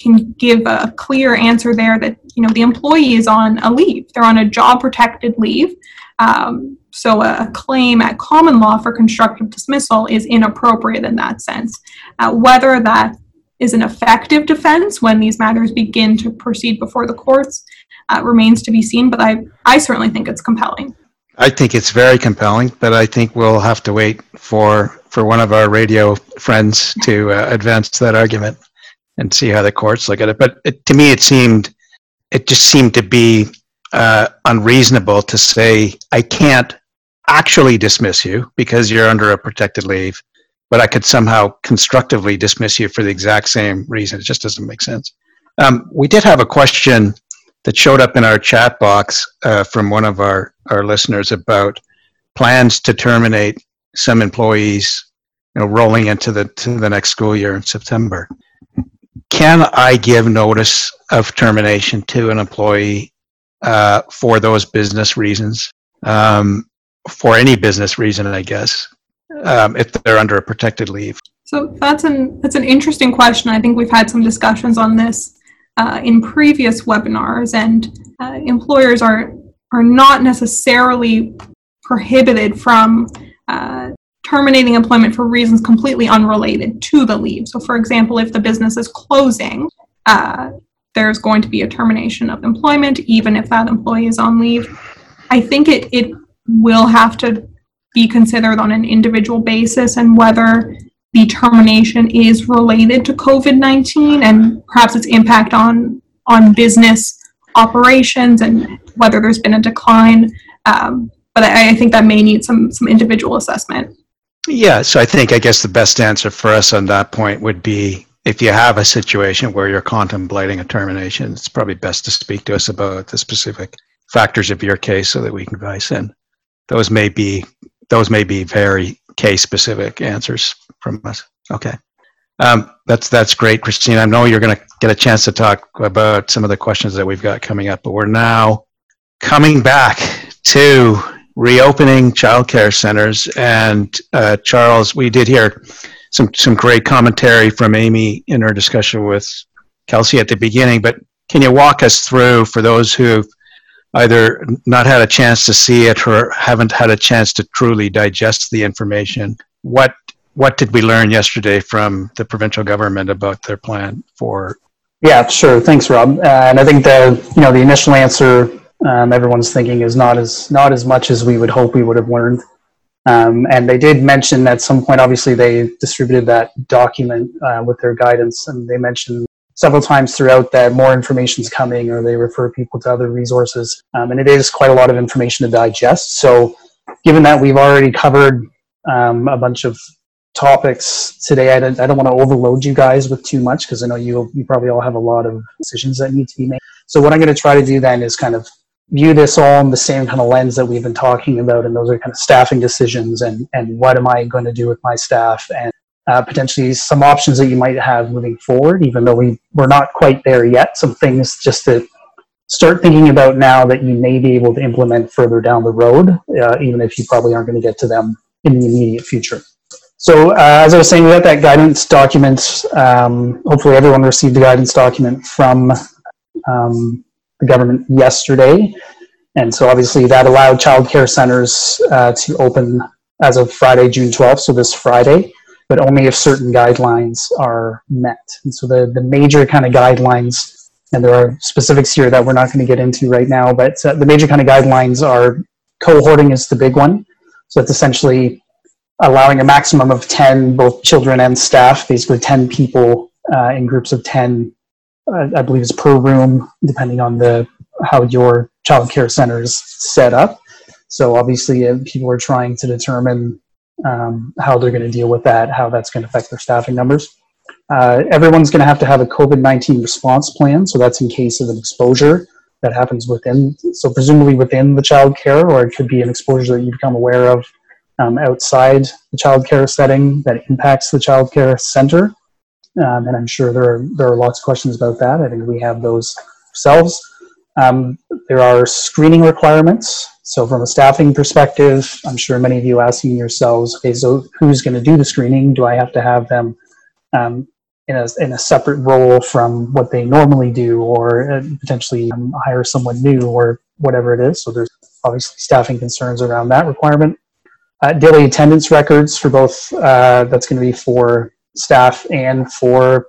can give a clear answer there that you know the employee is on a leave. They're on a job protected leave. Um, so a claim at common law for constructive dismissal is inappropriate in that sense. Uh, whether that is an effective defense when these matters begin to proceed before the courts uh, remains to be seen but I, I certainly think it's compelling. I think it's very compelling, but I think we'll have to wait for, for one of our radio friends to uh, advance that argument and see how the courts look at it. But it, to me, it seemed, it just seemed to be uh, unreasonable to say, I can't actually dismiss you because you're under a protected leave, but I could somehow constructively dismiss you for the exact same reason. It just doesn't make sense. Um, we did have a question that showed up in our chat box uh, from one of our, our listeners about plans to terminate some employees you know, rolling into the, to the next school year in September. Can I give notice of termination to an employee uh, for those business reasons? Um, for any business reason, I guess, um, if they're under a protected leave. So that's an that's an interesting question. I think we've had some discussions on this uh, in previous webinars, and uh, employers are are not necessarily prohibited from uh, terminating employment for reasons completely unrelated to the leave. So, for example, if the business is closing, uh, there's going to be a termination of employment, even if that employee is on leave. I think it it will have to be considered on an individual basis and whether the termination is related to COVID 19 and perhaps its impact on, on business operations and whether there's been a decline. Um, but I, I think that may need some, some individual assessment. Yeah, so I think, I guess the best answer for us on that point would be if you have a situation where you're contemplating a termination, it's probably best to speak to us about the specific factors of your case so that we can advise in. Those may be, those may be very case specific answers from us. Okay. Um, that's, that's great, Christine. I know you're going to get a chance to talk about some of the questions that we've got coming up, but we're now coming back to reopening childcare centers. And uh, Charles, we did hear some some great commentary from Amy in her discussion with Kelsey at the beginning. But can you walk us through for those who've either not had a chance to see it or haven't had a chance to truly digest the information? What what did we learn yesterday from the provincial government about their plan for? Yeah, sure. Thanks, Rob. Uh, and I think the you know the initial answer um, everyone's thinking is not as not as much as we would hope we would have learned. Um, and they did mention at some point, obviously, they distributed that document uh, with their guidance, and they mentioned several times throughout that more information is coming, or they refer people to other resources. Um, and it is quite a lot of information to digest. So, given that we've already covered um, a bunch of topics today, I don't, I don't want to overload you guys with too much because I know you you probably all have a lot of decisions that need to be made. So, what I'm going to try to do then is kind of view this all in the same kind of lens that we've been talking about, and those are kind of staffing decisions and and what am I going to do with my staff and uh, potentially some options that you might have moving forward, even though we we're not quite there yet. Some things just to start thinking about now that you may be able to implement further down the road, uh, even if you probably aren't going to get to them in the immediate future. So, uh, as I was saying, we got that guidance document. Um, hopefully, everyone received the guidance document from um, the government yesterday. And so obviously that allowed childcare centers uh, to open as of Friday, June 12th, so this Friday, but only if certain guidelines are met. And so the, the major kind of guidelines, and there are specifics here that we're not going to get into right now, but uh, the major kind of guidelines are cohorting is the big one. So it's essentially allowing a maximum of 10, both children and staff, basically 10 people uh, in groups of 10 I believe it's per room, depending on the how your child care center is set up. So obviously, uh, people are trying to determine um, how they're going to deal with that, how that's going to affect their staffing numbers. Uh, everyone's going to have to have a COVID 19 response plan. So that's in case of an exposure that happens within, so presumably within the child care, or it could be an exposure that you become aware of um, outside the child care setting that impacts the child care center. Um, and I'm sure there are, there are lots of questions about that. I think we have those ourselves. Um, there are screening requirements. So from a staffing perspective, I'm sure many of you asking yourselves, okay, so who's going to do the screening? Do I have to have them um, in, a, in a separate role from what they normally do or uh, potentially um, hire someone new or whatever it is? So there's obviously staffing concerns around that requirement. Uh, daily attendance records for both, uh, that's going to be for staff and for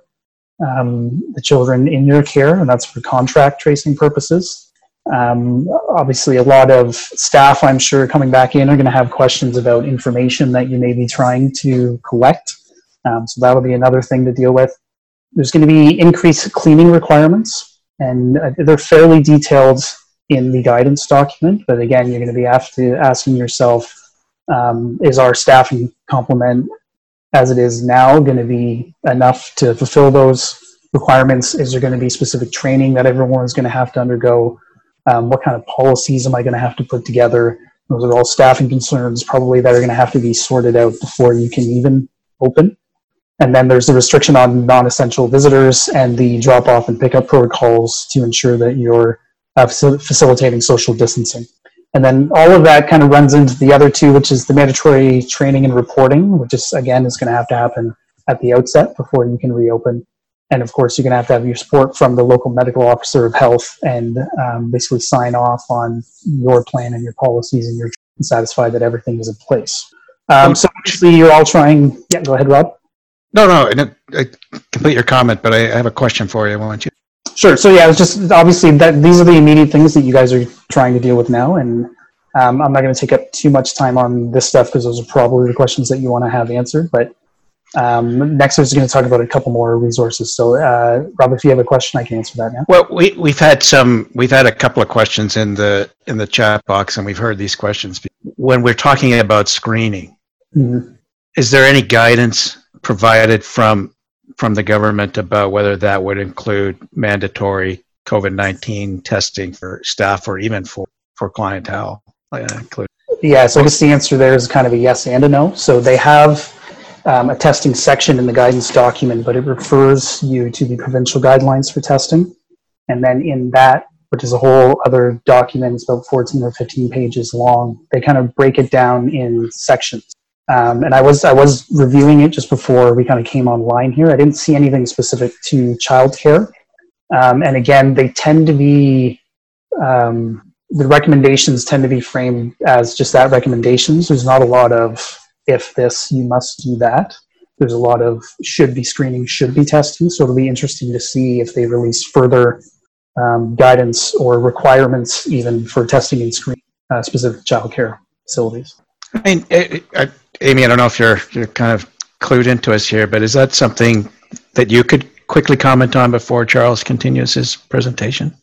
um, the children in your care, and that's for contract tracing purposes. Um, obviously, a lot of staff, I'm sure, coming back in are going to have questions about information that you may be trying to collect. Um, so that'll be another thing to deal with. There's going to be increased cleaning requirements, and uh, they're fairly detailed in the guidance document. But again, you're going to be after asking yourself, um, is our staffing complement as it is now going to be enough to fulfill those requirements? Is there going to be specific training that everyone is going to have to undergo? Um, what kind of policies am I going to have to put together? Those are all staffing concerns, probably that are going to have to be sorted out before you can even open. And then there's the restriction on non-essential visitors and the drop-off and pickup protocols to ensure that you're uh, facilitating social distancing. And then all of that kind of runs into the other two, which is the mandatory training and reporting, which is again is going to have to happen at the outset before you can reopen. And of course, you're going to have to have your support from the local medical officer of health and um, basically sign off on your plan and your policies, and you're satisfied that everything is in place. Um, so obviously, you're all trying. Yeah, go ahead, Rob. No, no, I complete your comment, but I have a question for you. I want you. Sure. So yeah, it's just obviously that these are the immediate things that you guys are trying to deal with now, and um, I'm not going to take up too much time on this stuff because those are probably the questions that you want to have answered. But Um, next, I was going to talk about a couple more resources. So, uh, Rob, if you have a question, I can answer that now. Well, we, we've had some, we've had a couple of questions in the, in the chat box and we've heard these questions. When we're talking about screening, Mhm. is there any guidance provided from, from the government about whether that would include mandatory COVID-19 testing for staff or even for, for clientele? Yeah, so I guess the answer there is kind of a yes and a no. So they have um, a testing section in the guidance document, but it refers you to the provincial guidelines for testing. And then in that, which is a whole other document, it's about 14 or 15 pages long, they kind of break it down in sections. Um, and I was I was reviewing it just before we kind of came online here. I didn't see anything specific to childcare. Um, and again, they tend to be um, the recommendations tend to be framed as just that recommendations. There's not a lot of if this, you must do that. There's a lot of should be screening, should be testing. So it'll be interesting to see if they release further um, guidance or requirements even for testing and screening uh, specific childcare facilities. I mean, eh, Amy, I don't know if you're, you're kind of clued into us here, but is that something that you could quickly comment on before Charles continues his presentation?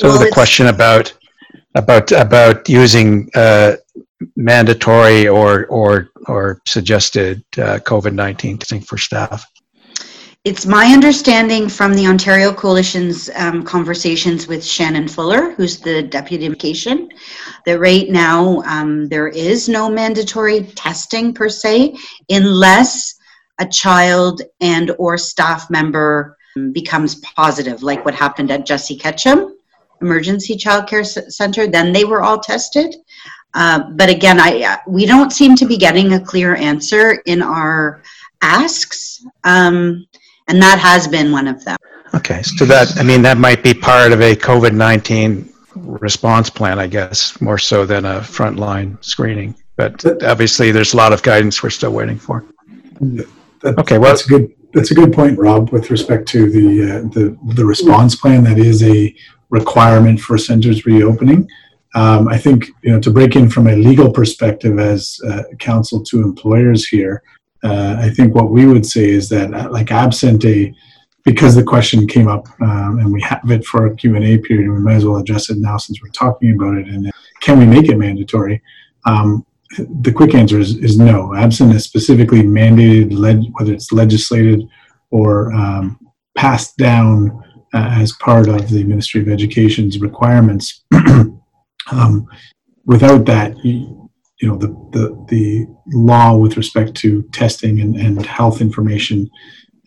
So Well, the question about, about, about using uh, mandatory or, or, or suggested uh, COVID-19 testing for staff. It's my understanding from the Ontario Coalition's um, conversations with Shannon Fuller, who's the deputy education, that right now um, there is no mandatory testing per se, unless a child and or staff member um, becomes positive, like what happened at Jesse Ketchum Emergency Childcare Center. Then they were all tested. Uh, but again, I uh, we don't seem to be getting a clear answer in our asks. Um, and that has been one of them. Okay, so that, I mean, that might be part of a COVID-19 response plan, I guess, more so than a frontline screening. But obviously, there's a lot of guidance we're still waiting for. That- Okay, well- that's a good. That's a good point, Rob. With respect to the uh, the the response plan, that is a requirement for centers reopening. Um, I think you know to break in from a legal perspective as uh, counsel to employers here. Uh, I think what we would say is that, uh, like, absent a because the question came up um, and we have it for a q&a period, we might as well address it now since we're talking about it. And can we make it mandatory? Um, the quick answer is, is no. Absent a specifically mandated, whether it's legislated or um, passed down uh, as part of the Ministry of Education's requirements, um, without that, you, you know, the, the, the law with respect to testing and, and health information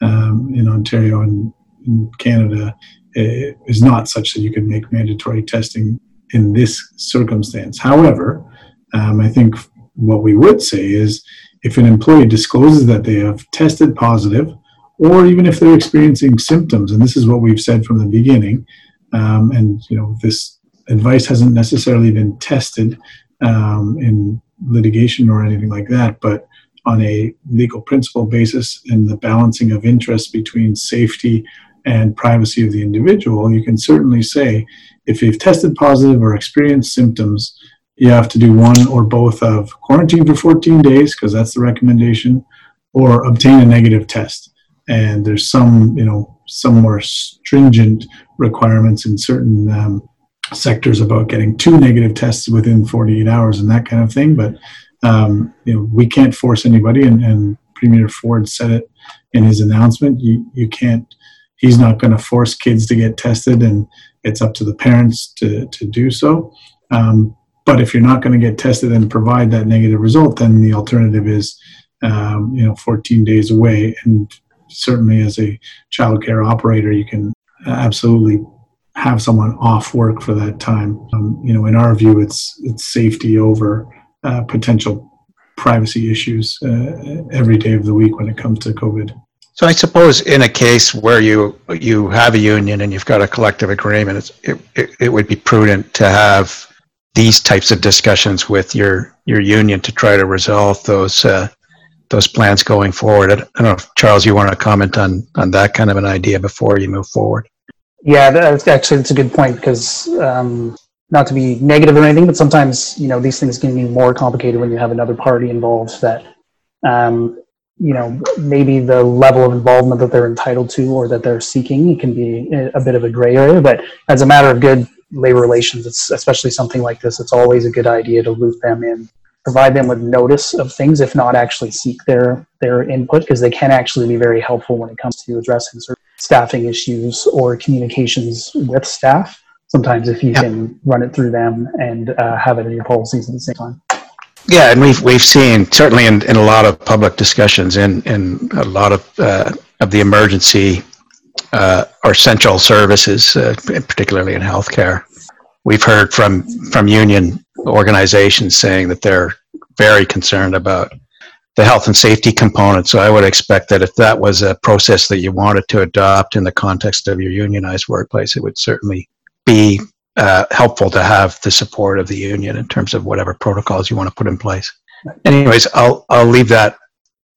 um, in Ontario and in Canada eh, is not such that you can make mandatory testing in this circumstance. However, um, I think what we would say is if an employee discloses that they have tested positive, or even if they're experiencing symptoms, and this is what we've said from the beginning, um, and you know this advice hasn't necessarily been tested um, in litigation or anything like that, but on a legal principle basis and the balancing of interests between safety and privacy of the individual, you can certainly say if you've tested positive or experienced symptoms, you have to do one or both of quarantine for 14 days because that's the recommendation or obtain a negative test. And there's some you know some more stringent requirements in certain um, sectors about getting two negative tests within 48 hours and that kind of thing but um, you know we can't force anybody and, and premier ford said it in his announcement you, you can't he's not going to force kids to get tested and it's up to the parents to, to do so um, but if you're not going to get tested and provide that negative result, then the alternative is, um, you know, 14 days away. And certainly, as a child care operator, you can absolutely have someone off work for that time. Um, you know, in our view, it's it's safety over uh, potential privacy issues uh, every day of the week when it comes to COVID. So I suppose in a case where you you have a union and you've got a collective agreement, it, it, it would be prudent to have these types of discussions with your your union to try to resolve those uh, those plans going forward. I don't know if Charles, you want to comment on on that kind of an idea before you move forward. Yeah, that's actually that's a good point because um, not to be negative or anything, but sometimes you know these things can be more complicated when you have another party involved that um, you know, maybe the level of involvement that they're entitled to or that they're seeking. Can be a bit of a gray area, but as a matter of good labor relations, it's especially something like this, it's always a good idea to loop them in, provide them with notice of things, if not actually seek their, their input, because they can actually be very helpful when it comes to addressing certain staffing issues or communications with staff. Sometimes if you Yeah. can run it through them and uh, have it in your policies at the same time. Yeah, and we've we've seen certainly in, in a lot of public discussions in in a lot of uh, of the emergency uh, or central services, uh, particularly in healthcare, we've heard from from union organizations saying that they're very concerned about the health and safety component. So I would expect that if that was a process that you wanted to adopt in the context of your unionized workplace, it would certainly be uh, helpful to have the support of the union in terms of whatever protocols you want to put in place. Anyways, I'll I'll leave that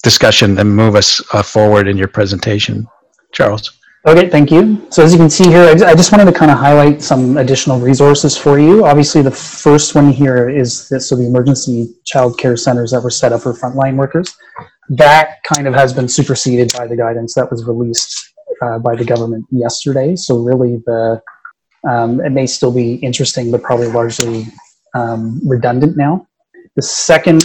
discussion and move us uh, forward in your presentation, Charles. Okay, thank you. So as you can see here, I just wanted to kind of highlight some additional resources for you. Obviously, the first one here is this, so the emergency child care centers that were set up for frontline workers. That kind of has been superseded by the guidance that was released uh, by the government yesterday. So really, the um, it may still be interesting, but probably largely um, redundant now. The second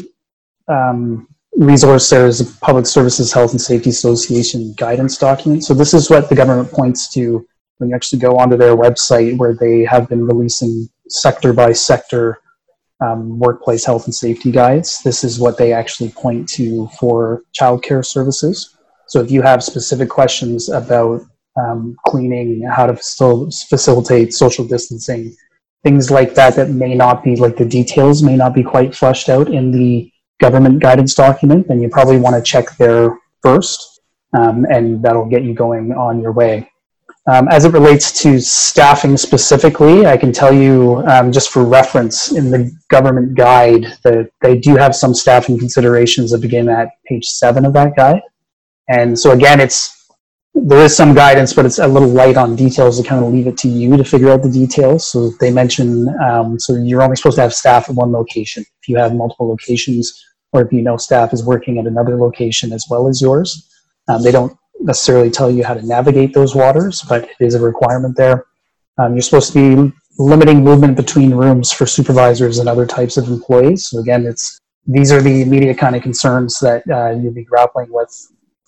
um, resource there is the Public Services Health and Safety Association guidance document. So this is what the government points to when you actually go onto their website where they have been releasing sector by sector um, workplace health and safety guides. This is what they actually point to for childcare services. So if you have specific questions about um, cleaning, how to facil- facilitate social distancing, things like that that may not be like the details may not be quite fleshed out in the government guidance document, then you probably want to check there first, um, and that'll get you going on your way. Um, as it relates to staffing specifically, I can tell you um, just for reference in the government guide that they do have some staffing considerations that begin at page seven of that guide. And so again, it's there is some guidance, but it's a little light on details to kind of leave it to you to figure out the details. So they mention, um, so you're only supposed to have staff at one location. If you have multiple locations, or if you know staff is working at another location as well as yours, um, they don't necessarily tell you how to navigate those waters, but it is a requirement there. Um, you're supposed to be limiting movement between rooms for supervisors and other types of employees. So again, it's these are the immediate kind of concerns that uh, you'll be grappling with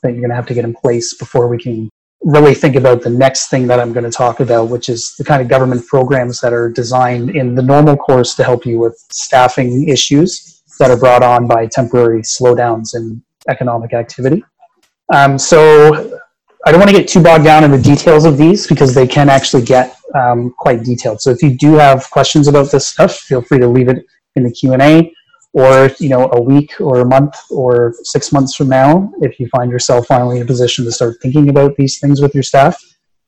that you're going to have to get in place before we can really think about the next thing that I'm going to talk about, which is the kind of government programs that are designed in the normal course to help you with staffing issues that are brought on by temporary slowdowns in economic activity. Um, so I don't want to get too bogged down in the details of these because they can actually get um, quite detailed. So if you do have questions about this stuff, feel free to leave it in the Q&A or you know a week or a month or six months from now if you find yourself finally in a position to start thinking about these things with your staff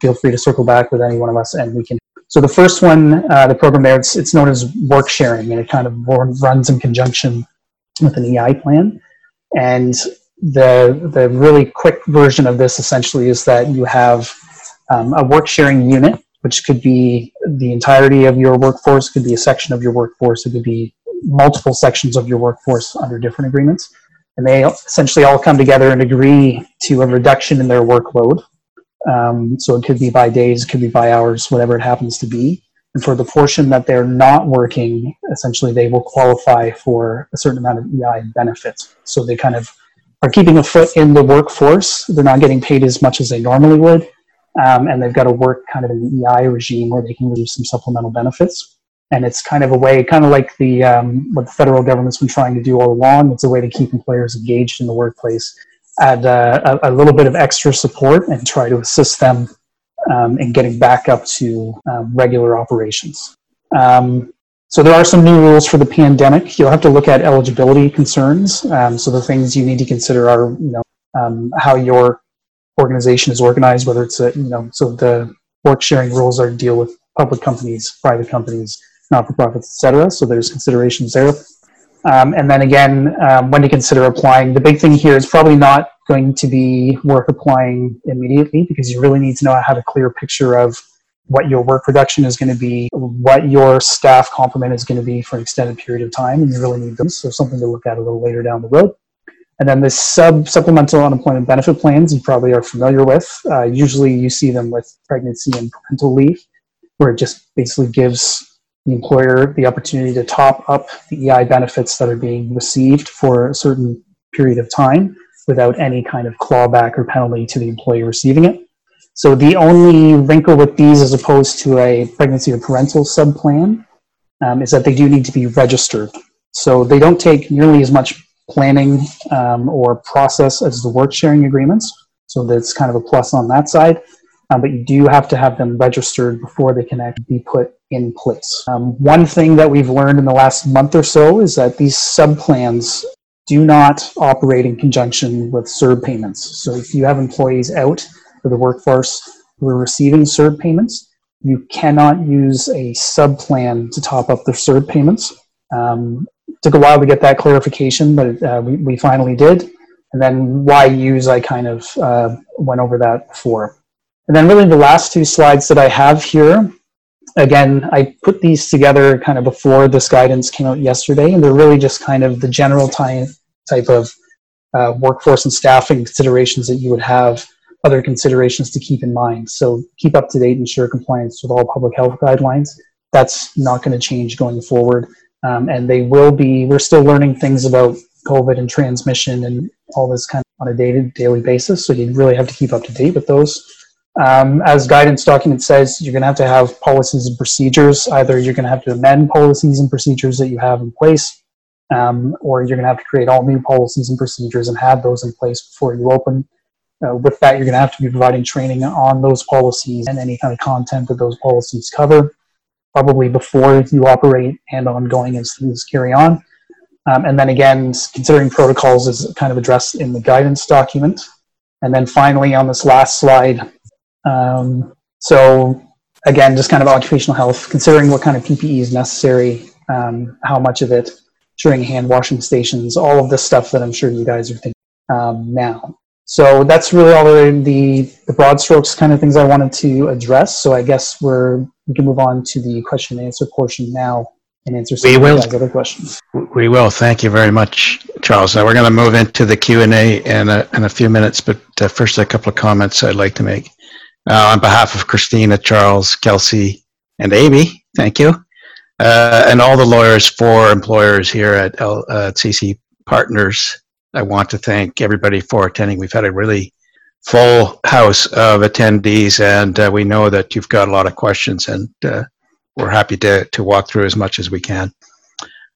feel free to circle back with any one of us and we can so the first one uh, the program there it's, it's known as work sharing and it kind of runs in conjunction with an ei plan. And the the really quick version of this essentially is that you have um, a work sharing unit which could be the entirety of your workforce could be a section of your workforce it could be multiple sections of your workforce under different agreements. And they essentially all come together and agree to a reduction in their workload. Um, so it could be by days, it could be by hours, whatever it happens to be. And for the portion that they're not working, essentially they will qualify for a certain amount of EI benefits. So they kind of are keeping a foot in the workforce. They're not getting paid as much as they normally would. Um, and they've got to work kind of in the EI regime where they can receive some supplemental benefits and it's kind of a way, kind of like the um, what the federal government's been trying to do all along. It's a way to keep employers engaged in the workplace, add uh, a, a, little bit of extra support, and try to assist them um, in getting back up to um, regular operations. Um, so there are some new rules for the pandemic. You'll have to look at eligibility concerns. Um, so the things you need to consider are, you know, um, how your organization is organized, whether it's a, you know, so the work sharing rules are deal with public companies, private companies, not-for-profits, etc. So there's considerations there. Um, and then again, um, when to consider applying. The big thing here is probably not going to be worth applying immediately because you really need to know have a clear picture of what your work production is going to be, what your staff complement is going to be for an extended period of time, and you really need them. So something to look at a little later down the road. And then the sub supplemental unemployment benefit plans you probably are familiar with. Uh, usually you see them with pregnancy and parental leave, where it just basically gives the employer the opportunity to top up the EI benefits that are being received for a certain period of time without any kind of clawback or penalty to the employee receiving it. So the only wrinkle with these as opposed to a pregnancy or parental sub plan um, is that they do need to be registered. So they don't take nearly as much planning um, or process as the work sharing agreements. So that's kind of a plus on that side. Um, but you do have to have them registered before they can actually be put in place. Um, one thing that we've learned in the last month or so is that these sub plans do not operate in conjunction with CERB payments. So if you have employees out of the workforce who are receiving CERB payments, you cannot use a sub plan to top up their CERB payments. Um, took a while to get that clarification, but uh, we, we finally did. And then why use, I kind of uh, went over that before. And then really the last two slides that I have here, again, I put these together kind of before this guidance came out yesterday, and they're really just kind of the general type, type of uh, workforce and staffing considerations that you would have, other considerations to keep in mind. So keep up to date, ensure compliance with all public health guidelines. That's not going to change going forward. Um, and they will be, we're still learning things about COVID and transmission and all this kind of on a daily, daily basis. So you really have to keep up to date with those. Um, as guidance document says, you're going to have to have policies and procedures. Either you're going to have to amend policies and procedures that you have in place, um, or you're going to have to create all new policies and procedures and have those in place before you open. Uh, with that, you're going to have to be providing training on those policies and any kind of content that those policies cover, probably before you operate and ongoing as things carry on. Um, and then again, considering protocols is kind of addressed in the guidance document. And then finally, on this last slide, um, so again, just kind of occupational health, considering what kind of PPE is necessary, um, how much of it, during hand washing stations, all of this stuff that I'm sure you guys are thinking um, now. So that's really all the, the, the broad strokes kind of things I wanted to address. So I guess we're we can move on to the question and answer portion now and answer some We will. other questions. We will. Thank you very much, Charles. Now we're going to move into the Q and A in a, in a few minutes, but uh, first a couple of comments I'd like to make. Uh, on behalf of Christina, Charles, Kelsey, and Amy, thank you. Uh, and all the lawyers for employers here at, L, uh, at CC Partners, I want to thank everybody for attending. We've had a really full house of attendees, and uh, we know that you've got a lot of questions, and uh, we're happy to, to walk through as much as we can.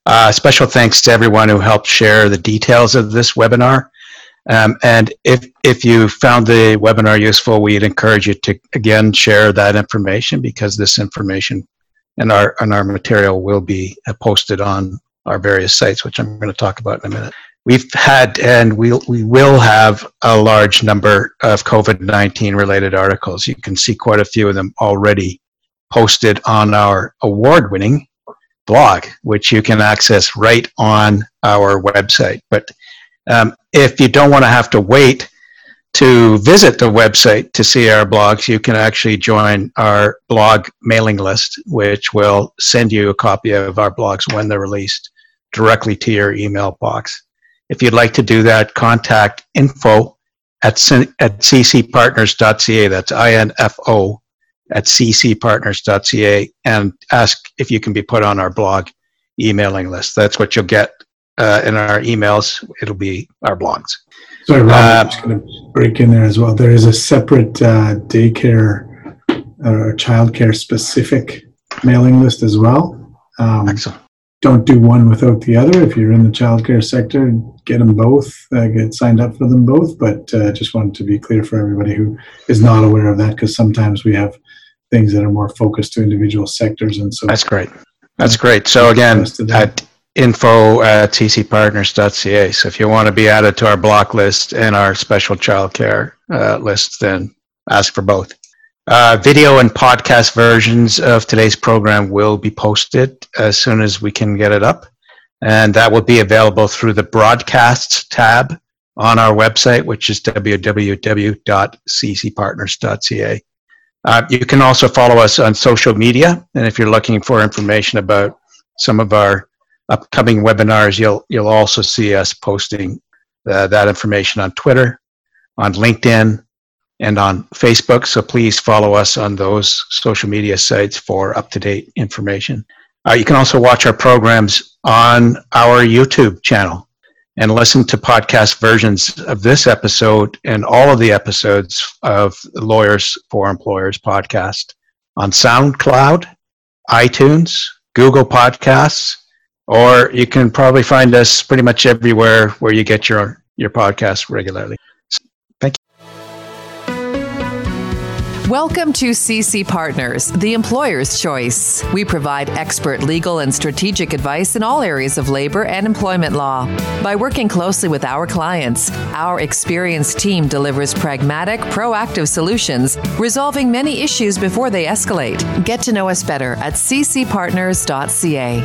Uh, special thanks to everyone who helped share the details of this webinar. Um, and if, if you found the webinar useful, we'd encourage you to, again, share that information because this information and our, and our material will be uh, posted on our various sites, which I'm going to talk about in a minute. We've had and we'll, we will have a large number of COVID-19 related articles. You can see quite a few of them already posted on our award-winning blog, which you can access right on our website. But um, if you don't want to have to wait to visit the website to see our blogs, you can actually join our blog mailing list, which will send you a copy of our blogs when they're released directly to your email box. If you'd like to do that, contact info at, at ccpartners.ca. That's I-N-F-O at ccpartners.ca and ask if you can be put on our blog emailing list. That's what you'll get uh, in our emails. It'll be our blogs. Sorry, Rob, Uh, I'm just going to break in there as well. There is a separate uh, daycare or childcare specific mailing list as well. Um, Excellent. don't do one without the other. If you're in the childcare sector, get them both, uh, get signed up for them both. But uh, just wanted to be clear for everybody who is not aware of that because sometimes we have things that are more focused to individual sectors. And so That's great. That's great. So again, Listed at info at ccpartners.ca. So if you want to be added to our block list and our special childcare uh, list, then ask for both. Uh, video and podcast versions of today's program will be posted as soon as we can get it up. And that will be available through the broadcasts tab on our website, which is www.ccpartners.ca. Uh, you can also follow us on social media. And if you're looking for information about some of our upcoming webinars, you'll, you'll also see us posting uh, that information on Twitter, on LinkedIn, and on Facebook. So please follow us on those social media sites for up to date information. Uh, you can also watch our programs on our YouTube channel and listen to podcast versions of this episode and all of the episodes of Lawyers for Employers podcast on SoundCloud, iTunes, Google Podcasts, or you can probably find us pretty much everywhere where you get your, your podcast regularly. Welcome to CC Partners, the employer's choice. We provide expert legal and strategic advice in all areas of labor and employment law. By working closely with our clients, our experienced team delivers pragmatic, proactive solutions, resolving many issues before they escalate. Get to know us better at ccpartners.ca.